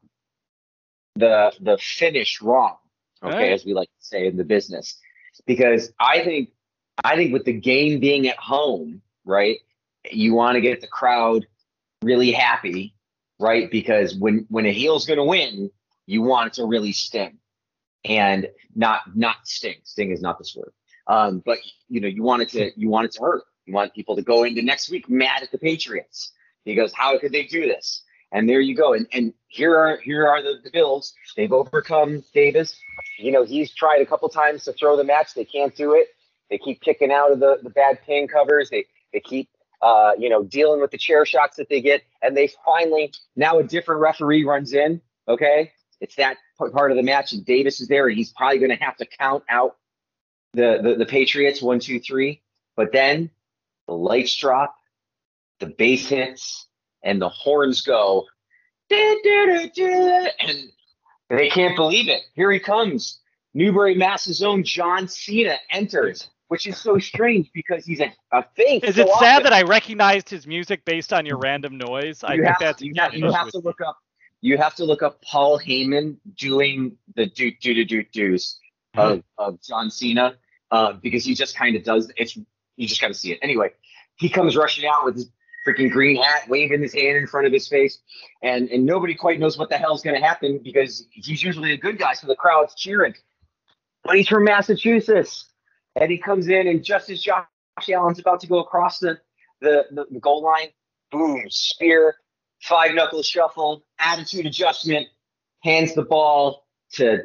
the the finish wrong. Okay, right. as we like to say in the business, because I think I think with the game being at home, right, you want to get the crowd really happy right? Because when when a heel's going to win, you want it to really sting, and not not sting. Sting is not this word. Um, but you know, you want it to you want it to hurt. You want people to go into next week mad at the Patriots. He goes, how could they do this? And there you go. And and here are here are the, the Bills. They've overcome Davis. You know, he's tried a couple times to throw the match. They can't do it. They keep kicking out of the, the bad pin covers. They they keep uh, you know, dealing with the chair shots that they get. And they finally, now a different referee runs in. Okay. It's that part of the match. And Davis is there and he's probably going to have to count out the, the, the Patriots one, two, three. But then the lights drop, the bass hits, and the horns go. And they can't believe it. Here he comes. Newbury, Mass's own John Cena enters which is so strange because he's a, a face. Is so it sad often. that I recognized his music based on your random noise? I think that's you have, you have to look up. You have to look up Paul Heyman doing the do do do do do's of, of John Cena uh, because he just kind of does. It's you just got to see it anyway. He comes rushing out with his freaking green hat, waving his hand in front of his face, and and nobody quite knows what the hell's going to happen because he's usually a good guy, so the crowd's cheering. but he's from Massachusetts, he comes in, and just as Josh Allen's about to go across the the, the, the goal line, boom, spear, five knuckle shuffle, attitude adjustment, hands the ball to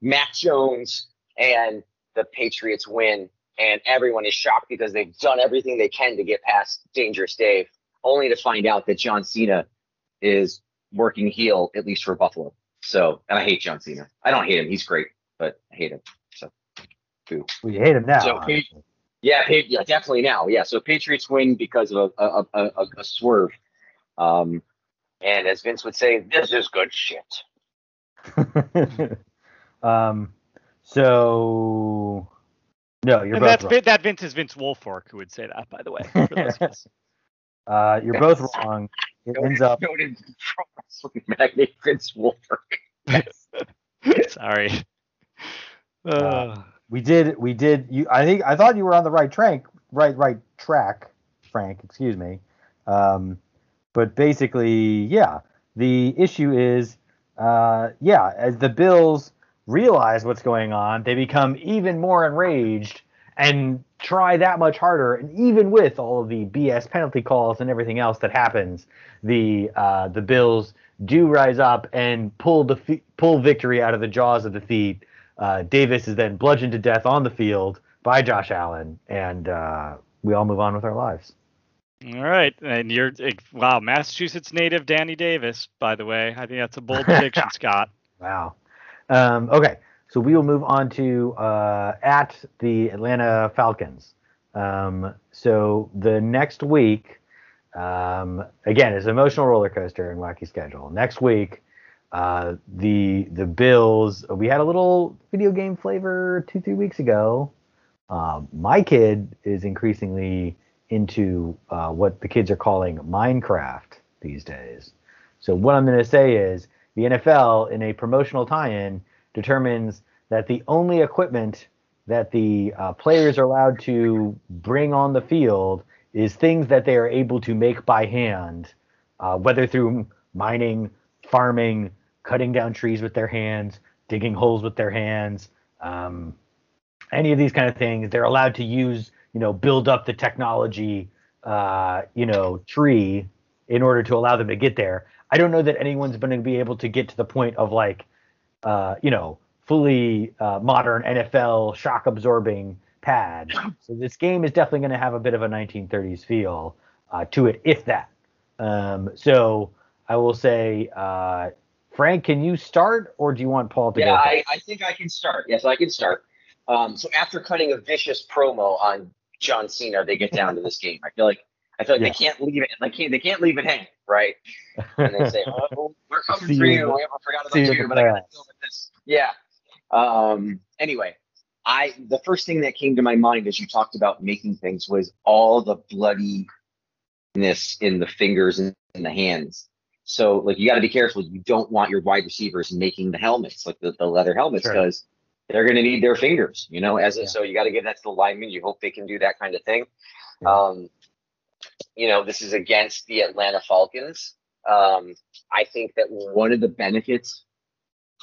Mac Jones, and the Patriots win. And everyone is shocked because they've done everything they can to get past Dangerous Dave, only to find out that John Cena is working heel, at least for Buffalo. So, and I hate John Cena. I don't hate him. He's great, but I hate him. So, boo. We hate him now. So, yeah, yeah, definitely now. Yeah, so Patriots win because of a, a, a, a swerve. Um, and as Vince would say, this is good shit. um, so no, you're and both that's wrong. that Vince is Vince Wilfork who would say that, by the way. uh, you're both wrong. It ends up. Noted pro wrestling magnate Vince Wilfork. Sorry. Uh, we did. We did. You. I think. I thought you were on the right track. Right. Right track, Frank. Excuse me. Um, but basically, yeah. The issue is, uh, yeah, as the Bills realize what's going on, they become even more enraged and try that much harder. And even with all of the BS penalty calls and everything else that happens, the uh, the Bills do rise up and pull the pull victory out of the jaws of defeat. Uh, Davis is then bludgeoned to death on the field by Josh Allen, and uh, we all move on with our lives. All right, and you're wow, Massachusetts native Danny Davis, by the way. I think that's a bold prediction, Scott. Wow. Um, okay, so we will move on to uh, at the Atlanta Falcons. Um, so the next week, um, again, it's an emotional roller coaster and wacky schedule. Next week, uh, the the Bills. We had a little video game flavor two three weeks ago. Uh, my kid is increasingly into uh, what the kids are calling Minecraft these days. So what I'm going to say is the NFL, in a promotional tie-in, determines that the only equipment that the uh, players are allowed to bring on the field is things that they are able to make by hand, uh, whether through mining, farming, cutting down trees with their hands, digging holes with their hands, um, any of these kind of things. They're allowed to use you know, build up the technology, uh, you know, tree in order to allow them to get there. I don't know that anyone's going to be able to get to the point of like, uh, you know, fully uh, modern NFL shock absorbing pad. So this game is definitely going to have a bit of a 1930s feel uh, to it, if that. Um, so I will say, uh, Frank, can you start, or do you want Paul to yeah, go? Yeah, I, I, think I can start. Yes, I can start. Um, so after cutting a vicious promo on John Cena, they get down to this game. I feel like I feel like yeah. they can't leave it. They can't. They can't leave it hanging, right? And they say, "Oh, we're coming for you. We forgot about you, but I got to deal with this." Yeah. Um. Anyway, I the first thing that came to my mind as you talked about making things was all the bloodiness in the fingers and in the hands. So like you got to be careful. You don't want your wide receivers making the helmets, like the, the leather helmets, because sure they're going to need their fingers, you know, as a, so you got to give that to the linemen. You hope they can do that kind of thing. Yeah. Um, you know, this is against the Atlanta Falcons. Um, I think that one of the benefits.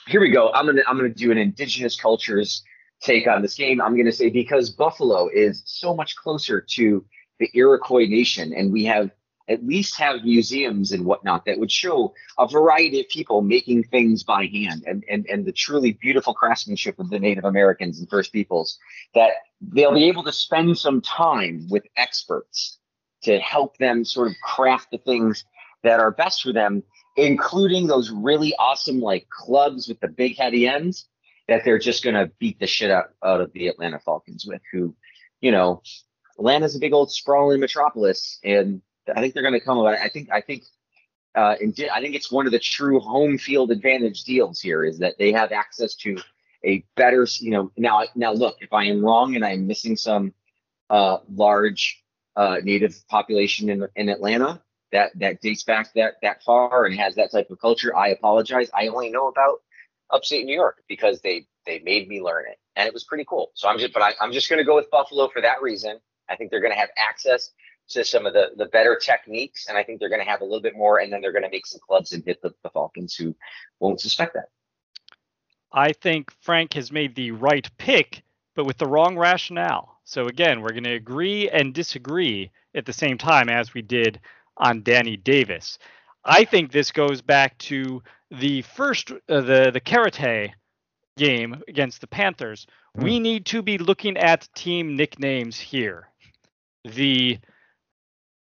Here we go. I'm gonna I'm gonna do an indigenous cultures take on this game. I'm gonna say because Buffalo is so much closer to the Iroquois Nation, and we have at least have museums and whatnot that would show a variety of people making things by hand and, and, and the truly beautiful craftsmanship of the Native Americans and First Peoples, that they'll be able to spend some time with experts to help them sort of craft the things that are best for them, including those really awesome like clubs with the big heady ends that they're just going to beat the shit out, out of the Atlanta Falcons with, who, you know, Atlanta's a big old sprawling metropolis and I think they're going to come about. I think I think uh, in, I think it's one of the true home field advantage deals here is that they have access to a better, you know. Now now look, if I am wrong and I'm missing some uh, large uh, native population in in Atlanta that that dates back that that far and has that type of culture, I apologize. I only know about upstate New York because they they made me learn it and it was pretty cool. So I'm just but I, I'm just going to go with Buffalo for that reason. I think they're going to have access to some of the the better techniques, and I think they're going to have a little bit more, and then they're going to make some clubs and hit the, the Falcons who won't suspect that. I think Frank has made the right pick, but with the wrong rationale. So again, we're going to agree and disagree at the same time as we did on Danny Davis. I think this goes back to the first uh, the the karate game against the Panthers. We need to be looking at team nicknames here. The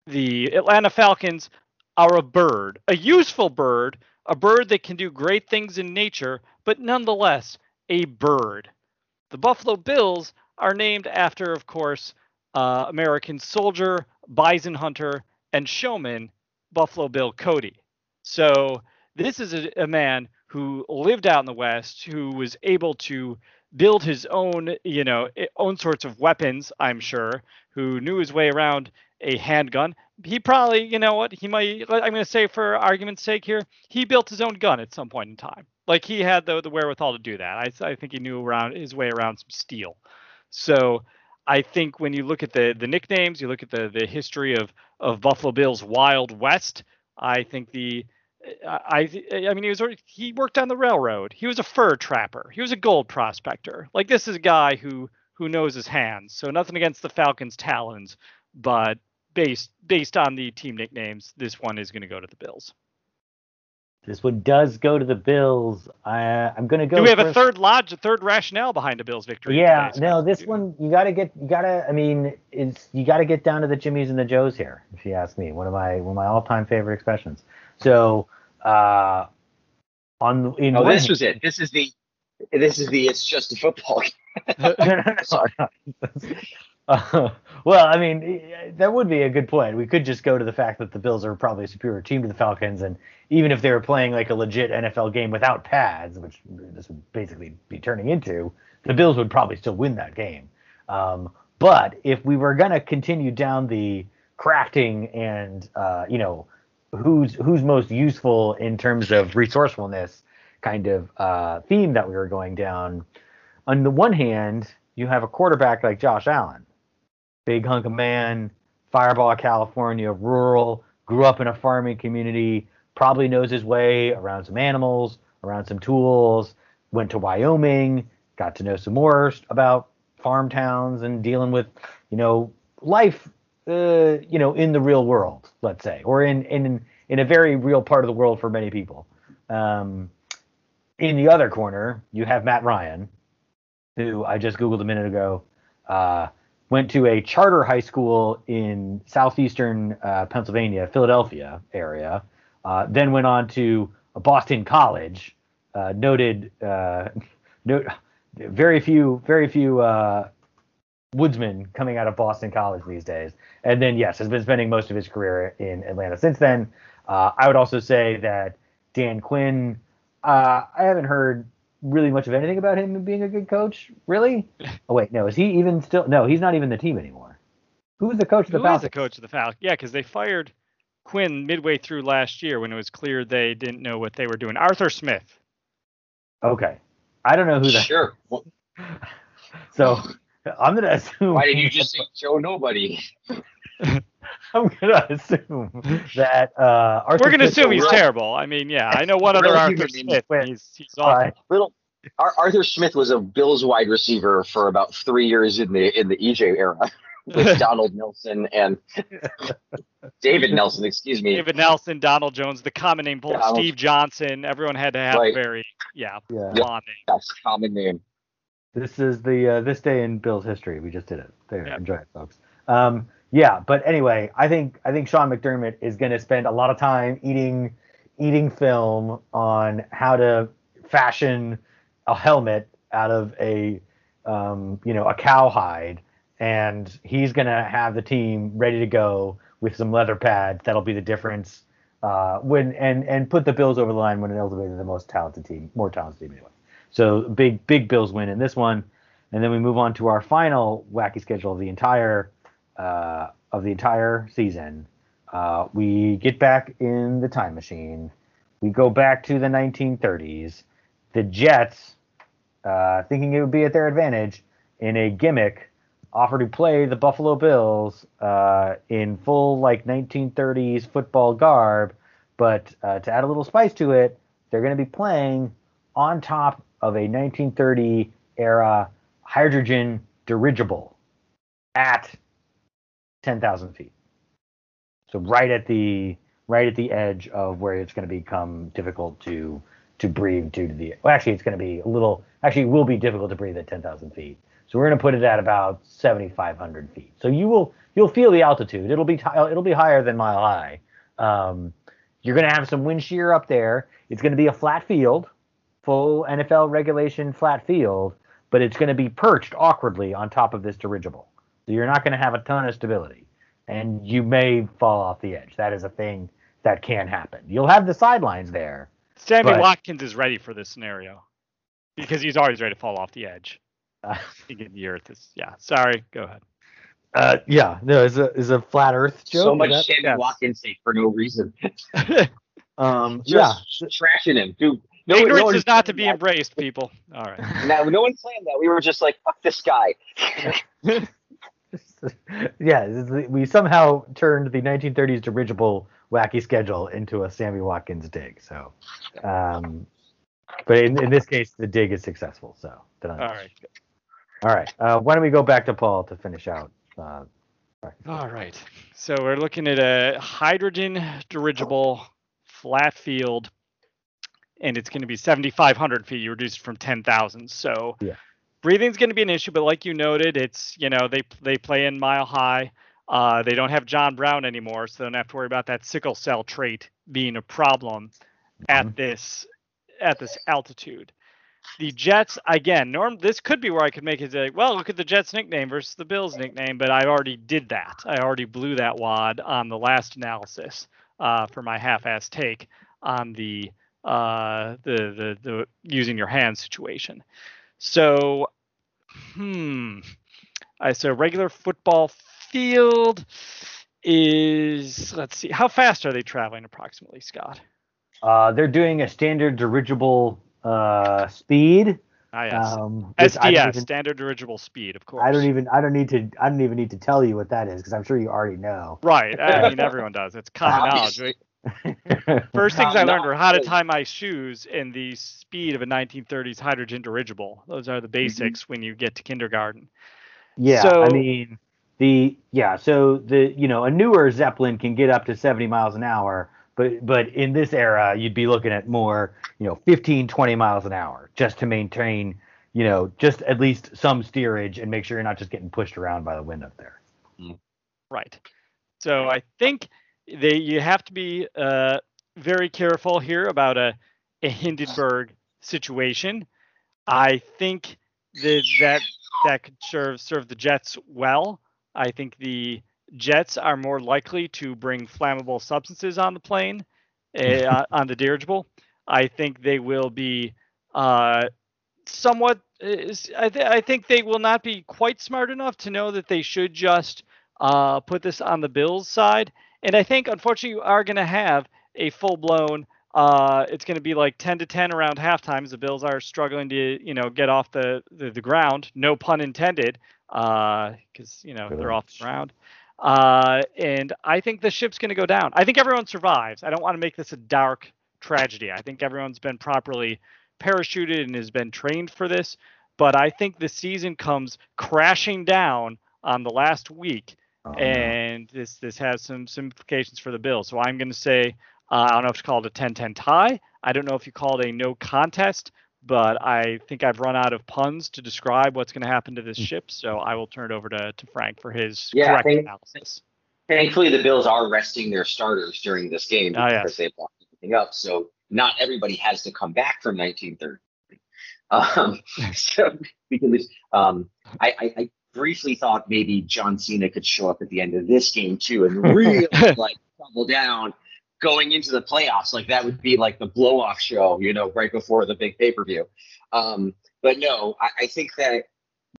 the Atlanta Falcons are a bird, a useful bird, a bird that can do great things in nature, but nonetheless a bird. The Buffalo Bills are named after, of course, uh, American soldier, bison hunter, and showman Buffalo Bill Cody. So this is a, a man who lived out in the West, who was able to build his own, you know, own sorts of weapons. I'm sure, who knew his way around a handgun. He probably, you know what, he might. I'm going to say, for argument's sake here, he built his own gun at some point in time. Like he had the the wherewithal to do that. I, I think he knew around his way around some steel. So I think when you look at the the nicknames, you look at the the history of of Buffalo Bills Wild West. I think the I I mean he was he worked on the railroad. He was a fur trapper. He was a gold prospector. Like this is a guy who who knows his hands. So nothing against the Falcons' talons, but based based on the team nicknames, this one is going to go to the Bills. This one does go to the Bills. I, I'm going to go. Do we have first. a third lodge, a third rationale behind the Bills' victory? Yeah, today, no, this one you got to get, you got to. I mean, it's you got to get down to the Jimmys and the Joes here, if you ask me. One of my one of my all-time favorite expressions. So, uh, on in oh, this hand, was it. This is the this is the it's just a football. no, no, no, uh, well, I mean, that would be a good point. We could just go to the fact that the Bills are probably a superior team to the Falcons, and even if they were playing like a legit NFL game without pads, which this would basically be turning into, the Bills would probably still win that game. Um, but if we were going to continue down the crafting and uh, you know who's who's most useful in terms of resourcefulness kind of uh, theme that we were going down, on the one hand, you have a quarterback like Josh Allen big hunk of man, Firebaugh, California, rural, grew up in a farming community, probably knows his way around some animals, around some tools, went to Wyoming, got to know some more about farm towns and dealing with, you know, life, uh, you know, in the real world, let's say, or in in in a very real part of the world for many people. Um, in the other corner, you have Matt Ryan, who I just googled a minute ago. Uh, went to a charter high school in southeastern uh, Pennsylvania, Philadelphia area, uh, then went on to Boston College. Uh, noted, uh, note, very few, very few uh, woodsmen coming out of Boston College these days. And then, yes, has been spending most of his career in Atlanta since then. Uh, I would also say that Dan Quinn. I haven't heard really much of anything about him being a good coach. Really? Oh wait, no. Is he even still? No, he's not even the team anymore. Who's the coach of the Who Falcons? Who is the coach of the Falcons? Yeah, because they fired Quinn midway through last year when it was clear they didn't know what they were doing. Arthur Smith. Okay, I don't know who that. Sure. so I'm gonna assume. Why did you just say Joe Nobody? I'm gonna assume that uh, Arthur we're gonna Smith assume he's right. terrible. I mean, yeah, I know one other Arthur Smith. He's he's awful. Little Arthur Smith was a Bills wide receiver for about three years in the in the EJ era with Donald Nelson and David Nelson. Excuse me. David Nelson, Donald Jones, the common name, Donald. Steve Johnson. Everyone had to have right. very yeah, yeah. common name. That's common name. This is the uh, this day in Bills history. We just did it. There, yep. enjoy it, folks. Um, yeah, but anyway, I think I think Sean McDermott is going to spend a lot of time eating eating film on how to fashion a helmet out of a um, you know a cowhide, and he's going to have the team ready to go with some leather pads. That'll be the difference uh, when and and put the Bills over the line when it ultimately the most talented team, more talented team anyway. So big big Bills win in this one, and then we move on to our final wacky schedule of the entire uh, of the entire season. Uh, we get back in the time machine. We go back to the 1930s. The Jets, uh, thinking it would be at their advantage, in a gimmick, offer to play the Buffalo Bills uh, in full like 1930s football garb, but uh, to add a little spice to it, they're going to be playing on top of a 1930 era hydrogen dirigible at 10,000 feet. So right at the right at the edge of where it's going to become difficult to to breathe due to the well actually it's going to be a little actually it will be difficult to breathe at 10,000 feet. So we're going to put it at about 7,500 feet. So you will you'll feel the altitude. It'll be it'll be higher than mile high. Um, you're going to have some wind shear up there. It's going to be a flat field, full NFL regulation flat field, but it's going to be perched awkwardly on top of this dirigible. So you're not going to have a ton of stability, and you may fall off the edge. That is a thing that can happen. You'll have the sidelines there. Sammy But- Watkins is ready for this scenario because he's always ready to fall off the edge. Uh, Thinking the earth is yeah. Sorry, go ahead. uh, yeah, no, is a is a flat Earth joke. so much that- Sammy yes. Watkins say for no reason. Um, yeah, Just trashing him, dude. No, Ignorance no is not to be that. embraced, people. All right. No, no one planned that. We were just like, fuck this guy. yeah, we somehow turned the 1930s dirigible wacky schedule into a Sammy Watkins dig. So, um, but in, in this case, the dig is successful. So. All right. all right. Uh, why don't we go back to Paul to finish out? Uh, All right. So we're looking at a hydrogen dirigible flat field, and it's going to be 7,500 feet. You reduced from 10,000. So Yeah. Breathing's going to be an issue, but like you noted, it's you know they they play in mile high. Uh, they don't have John Brown anymore, so they don't have to worry about that sickle cell trait being a problem at this at this altitude. The Jets again, norm this could be where I could make it say, well, look at the Jets nickname versus the Bills nickname, but I already did that. I already blew that wad on the last analysis uh, for my half-ass take on the uh, the the the using your hand situation. So, hmm, I so regular football field is let's see, how fast are they traveling approximately, Scott? uh, they're doing a standard dirigible uh, speed. Ah, yes. Um, I don't SDS, even- standard dirigible speed, of course. I don't even I don't need to I don't even need to tell you what that is because I'm sure you already know. Right. I mean, everyone does. It's common knowledge. Obviously. Right? First things I learned were how to tie my shoes and the speed of a 1930s hydrogen dirigible. Those are the mm-hmm. basics when you get to kindergarten. Yeah, So- I mean the yeah, so the you know a newer Zeppelin can get up to 70 miles an hour, but but in this era you'd be looking at more you know 15 20 miles an hour just to maintain you know just at least some steerage and make sure you're not just getting pushed around by the wind up there. Mm-hmm. Right. So I think they you have to be uh, very careful here about a, a Hindenburg situation. I think that that that could serve serve the Jets well. I think the Jets are more likely to bring flammable substances on the plane, uh, on the dirigible. I think they will be uh, somewhat. is- I, th- I think they will not be quite smart enough to know that they should just uh, put this on the Bills side. And I think, unfortunately, you are going to have a full blown. Uh, it's going to be like 10 to 10 around halftime as the Bills are struggling to, you know, get off the, the, the ground. No pun intended, because, you know, they're off the ground. Uh, and I think the ship's going to go down. I think everyone survives. I don't want to make this a dark tragedy. I think everyone's been properly parachuted and has been trained for this. But I think the season comes crashing down on the last week Um, and this this has some some implications for the Bills. So I'm going to say uh, I don't know if it's called a 10-10 tie. I don't know if you call it a no contest, but I think I've run out of puns to describe what's going to happen to this ship. So I will turn it over to, to Frank for his Yeah, correct think- analysis. Thankfully, the Bills are resting their starters during this game Ah, yes. because they've locked everything up. So not everybody has to come back from 1930. Um, so we can lose. Um, I, I, I briefly thought maybe John Cena could show up at the end of this game too and really like double down going into the playoffs. Like that would be like the blow off show, you know, right before the big pay per view. Um, but no, I, I think that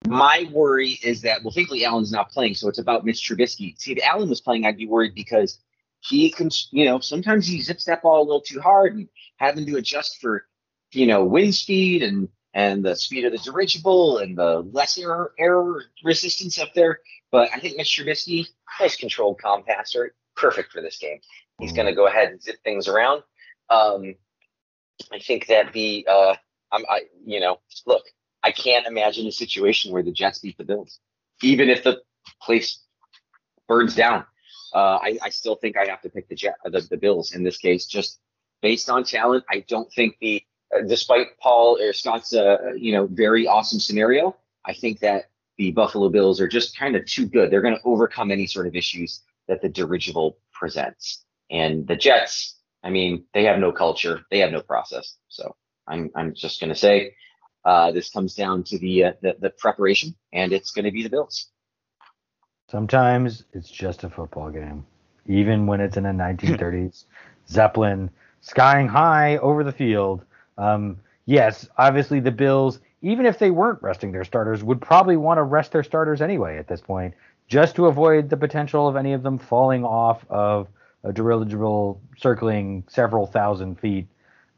my worry is that well, thankfully Allen's not playing, so it's about Mitch Trubisky. See, if Allen was playing, I'd be worried because he can, you know, sometimes he zips that ball a little too hard and having to adjust for, you know, wind speed and and the speed of the dirigible and the less error error resistance up there. But I think Mr. Trubisky, nice controlled calm passer, perfect for this game. He's going to go ahead and zip things around. Um, I think that the uh, I'm, I, you know, look, I can't imagine a situation where the Jets beat the Bills, even if the place burns down. Uh, I, I still think I have to pick the Jet, the, the Bills in this case, just based on talent. I don't think the, despite Paul or Scott's, uh, you know, very awesome scenario, I think that the Buffalo Bills are just kind of too good. They're going to overcome any sort of issues that the dirigible presents. And the Jets, I mean, they have no culture, they have no process. So I'm I'm just going to say uh, this comes down to the, uh, the the preparation, and it's going to be the Bills. Sometimes it's just a football game, even when it's in the 1930s. Zeppelin skying high over the field. Um, yes, obviously the Bills, even if they weren't resting their starters, would probably want to rest their starters anyway at this point, just to avoid the potential of any of them falling off of a dirigible circling several thousand feet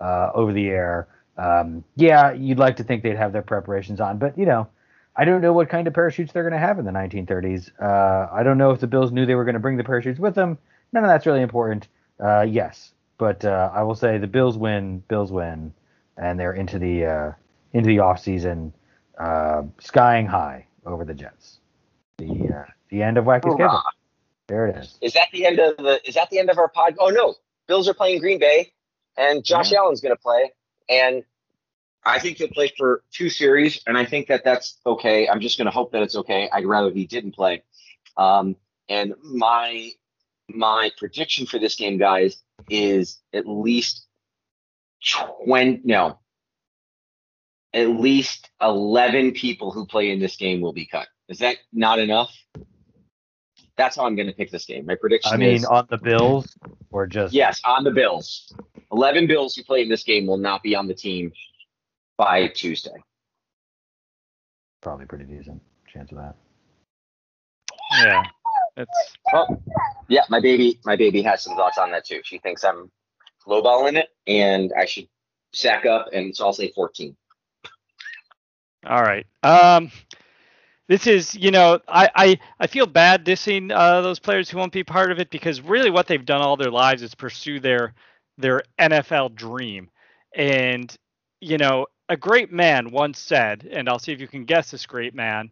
uh, over the air. Um, yeah, you'd like to think they'd have their preparations on, but you know, I don't know what kind of parachutes they're going to have in the 1930s. Uh, I don't know if the Bills knew they were going to bring the parachutes with them. None of that's really important. Uh, yes, but uh, I will say the Bills win. Bills win, and they're into the uh, into the off season, uh, skying high over the Jets. The uh, the end of wacky schedule. There it is. Is that the end of the? Is that the end of our pod? Oh no, Bills are playing Green Bay, and Josh yeah. Allen's going to play, and I think he'll play for two series, and I think that that's okay. I'm just going to hope that it's okay. I'd rather he didn't play. Um, and my my prediction for this game, guys, is at least twenty. No, at least eleven people who play in this game will be cut. Is that not enough? That's how I'm going to pick this game. My prediction. Is. I mean, is, on the Bills or just yes, on the Bills. Eleven Bills who play in this game will not be on the team by Tuesday. Probably pretty decent chance of that. Yeah, it's. Oh, yeah, my baby, my baby has some thoughts on that too. She thinks I'm lowballing it, and I should sack up, and so I'll say 14. All right. Um, this is, you know, I I, I feel bad dissing uh, those players who won't be part of it because really what they've done all their lives is pursue their their NFL dream, and you know, a great man once said, and I'll see if you can guess this great man,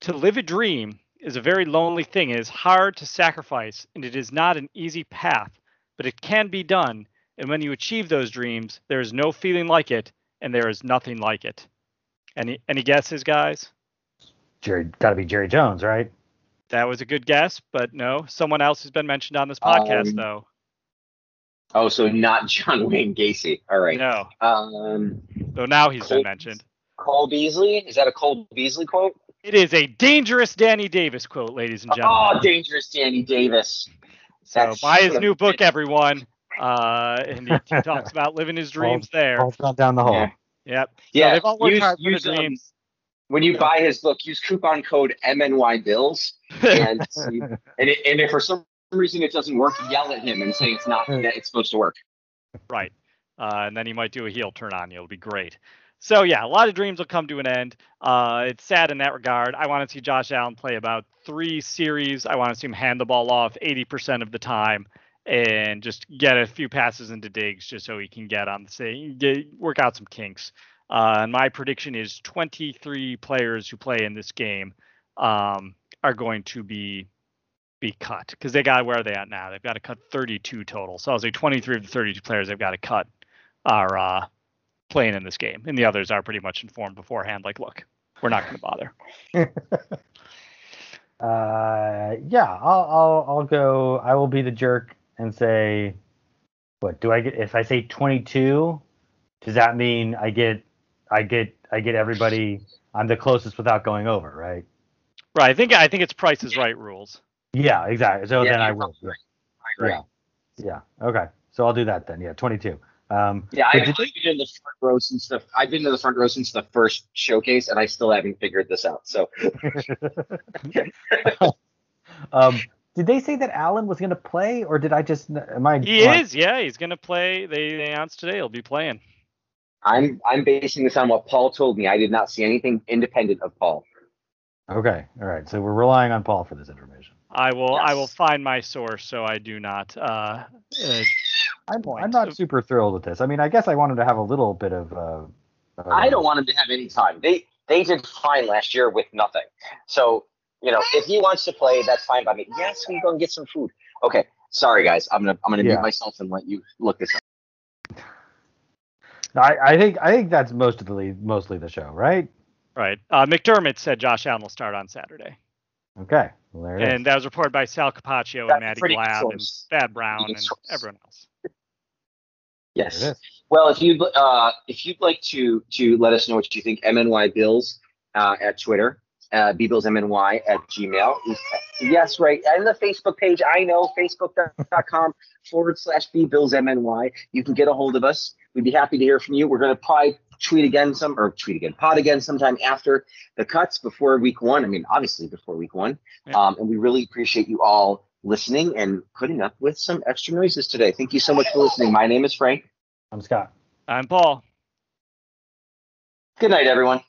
to live a dream is a very lonely thing. It is hard to sacrifice, and it is not an easy path, but it can be done. And when you achieve those dreams, there is no feeling like it, and there is nothing like it. Any any guesses, guys? Jerry, got to be Jerry Jones, right? That was a good guess, but no. Someone else has been mentioned on this podcast, um, though. Oh, so not John Wayne Gacy. All right. No. Um. So now he's Cole, been mentioned. Cole Beasley. Is that a Cole Beasley quote? It is a dangerous Danny Davis quote, ladies and gentlemen. Oh, dangerous Danny Davis. So buy his new book, everyone. Uh, and he, he, talks about living his dreams there. All gone down the hall. Yeah. Yep. Yeah. So they've all worked use, hard for use, the dreams. Um, when you buy his book, use coupon code MNY Bills, and and, it, and if for some reason it doesn't work, yell at him and say it's not that it's supposed to work. Right. Uh, and then he might do a heel turn on you. It'll be great. So yeah, a lot of dreams will come to an end. Uh, it's sad in that regard. I want to see Josh Allen play about three series. I want to see him hand the ball off 80% of the time and just get a few passes into digs just so he can get on the say get work out some kinks. Uh, and my prediction is 23 players who play in this game um, are going to be be cut because they got where are they at now? They've got to cut 32 total. So I'll say 23 of the 32 players they've got to cut are uh, playing in this game, and the others are pretty much informed beforehand. Like, look, we're not going to bother. uh, yeah, I'll, I'll I'll go. I will be the jerk and say, what do I get? If I say 22, does that mean I get I get I get everybody? I'm the closest without going over, right? Right. I think I think it's Price is Right rules. Yeah, exactly. So Yeah, then I will. right. I agree. Yeah. Yeah. Okay. So I'll do that then. Yeah, 22. Um, Yeah, I've did been in the front row since the I've been to the front row since the first showcase, and I still haven't figured this out. So um, did they say that Allen was going to play, or did I just am I? He am is. Yeah, he's going to play. They, they announced today he'll be playing. I'm I'm basing this on what Paul told me. I did not see anything independent of Paul. Okay. All right. So we're relying on Paul for this information. I will I will find my source so I do not uh, uh I'm, Point. I'm not super thrilled with this. I mean, I guess I wanted to have a little bit of uh, I don't want him to have any time. They they did fine last year with nothing. So you know, if he wants to play, that's fine by me. Yes, we go and get some food. Okay, sorry guys, I'm gonna I'm gonna Yeah. mute myself and let you look this up. I, I think I think that's mostly mostly the show, right? Right. Uh, McDermott said Josh Allen will start on Saturday. Okay. Well, there it is. And that was reported by Sal Capaccio That's and Maddy pretty good Glab and source. Thad Brown and source. everyone else. Yes. Well, if you uh, if you'd like to to let us know what you think, MNY Bills uh, at Twitter, uh, BBillsMNY at Gmail. Yes, right. And the Facebook page, I know, facebook.com forward slash BBillsMNY. You can get a hold of us. We'd be happy to hear from you. We're going to probably tweet again some or tweet again, pod again sometime after the cuts before week one. I mean, obviously before week one. Yeah. Um, and we really appreciate you all listening and putting up with some extra noises today. Thank you so much for listening. My name is Frank. I'm Scott. I'm Paul. Good night, everyone.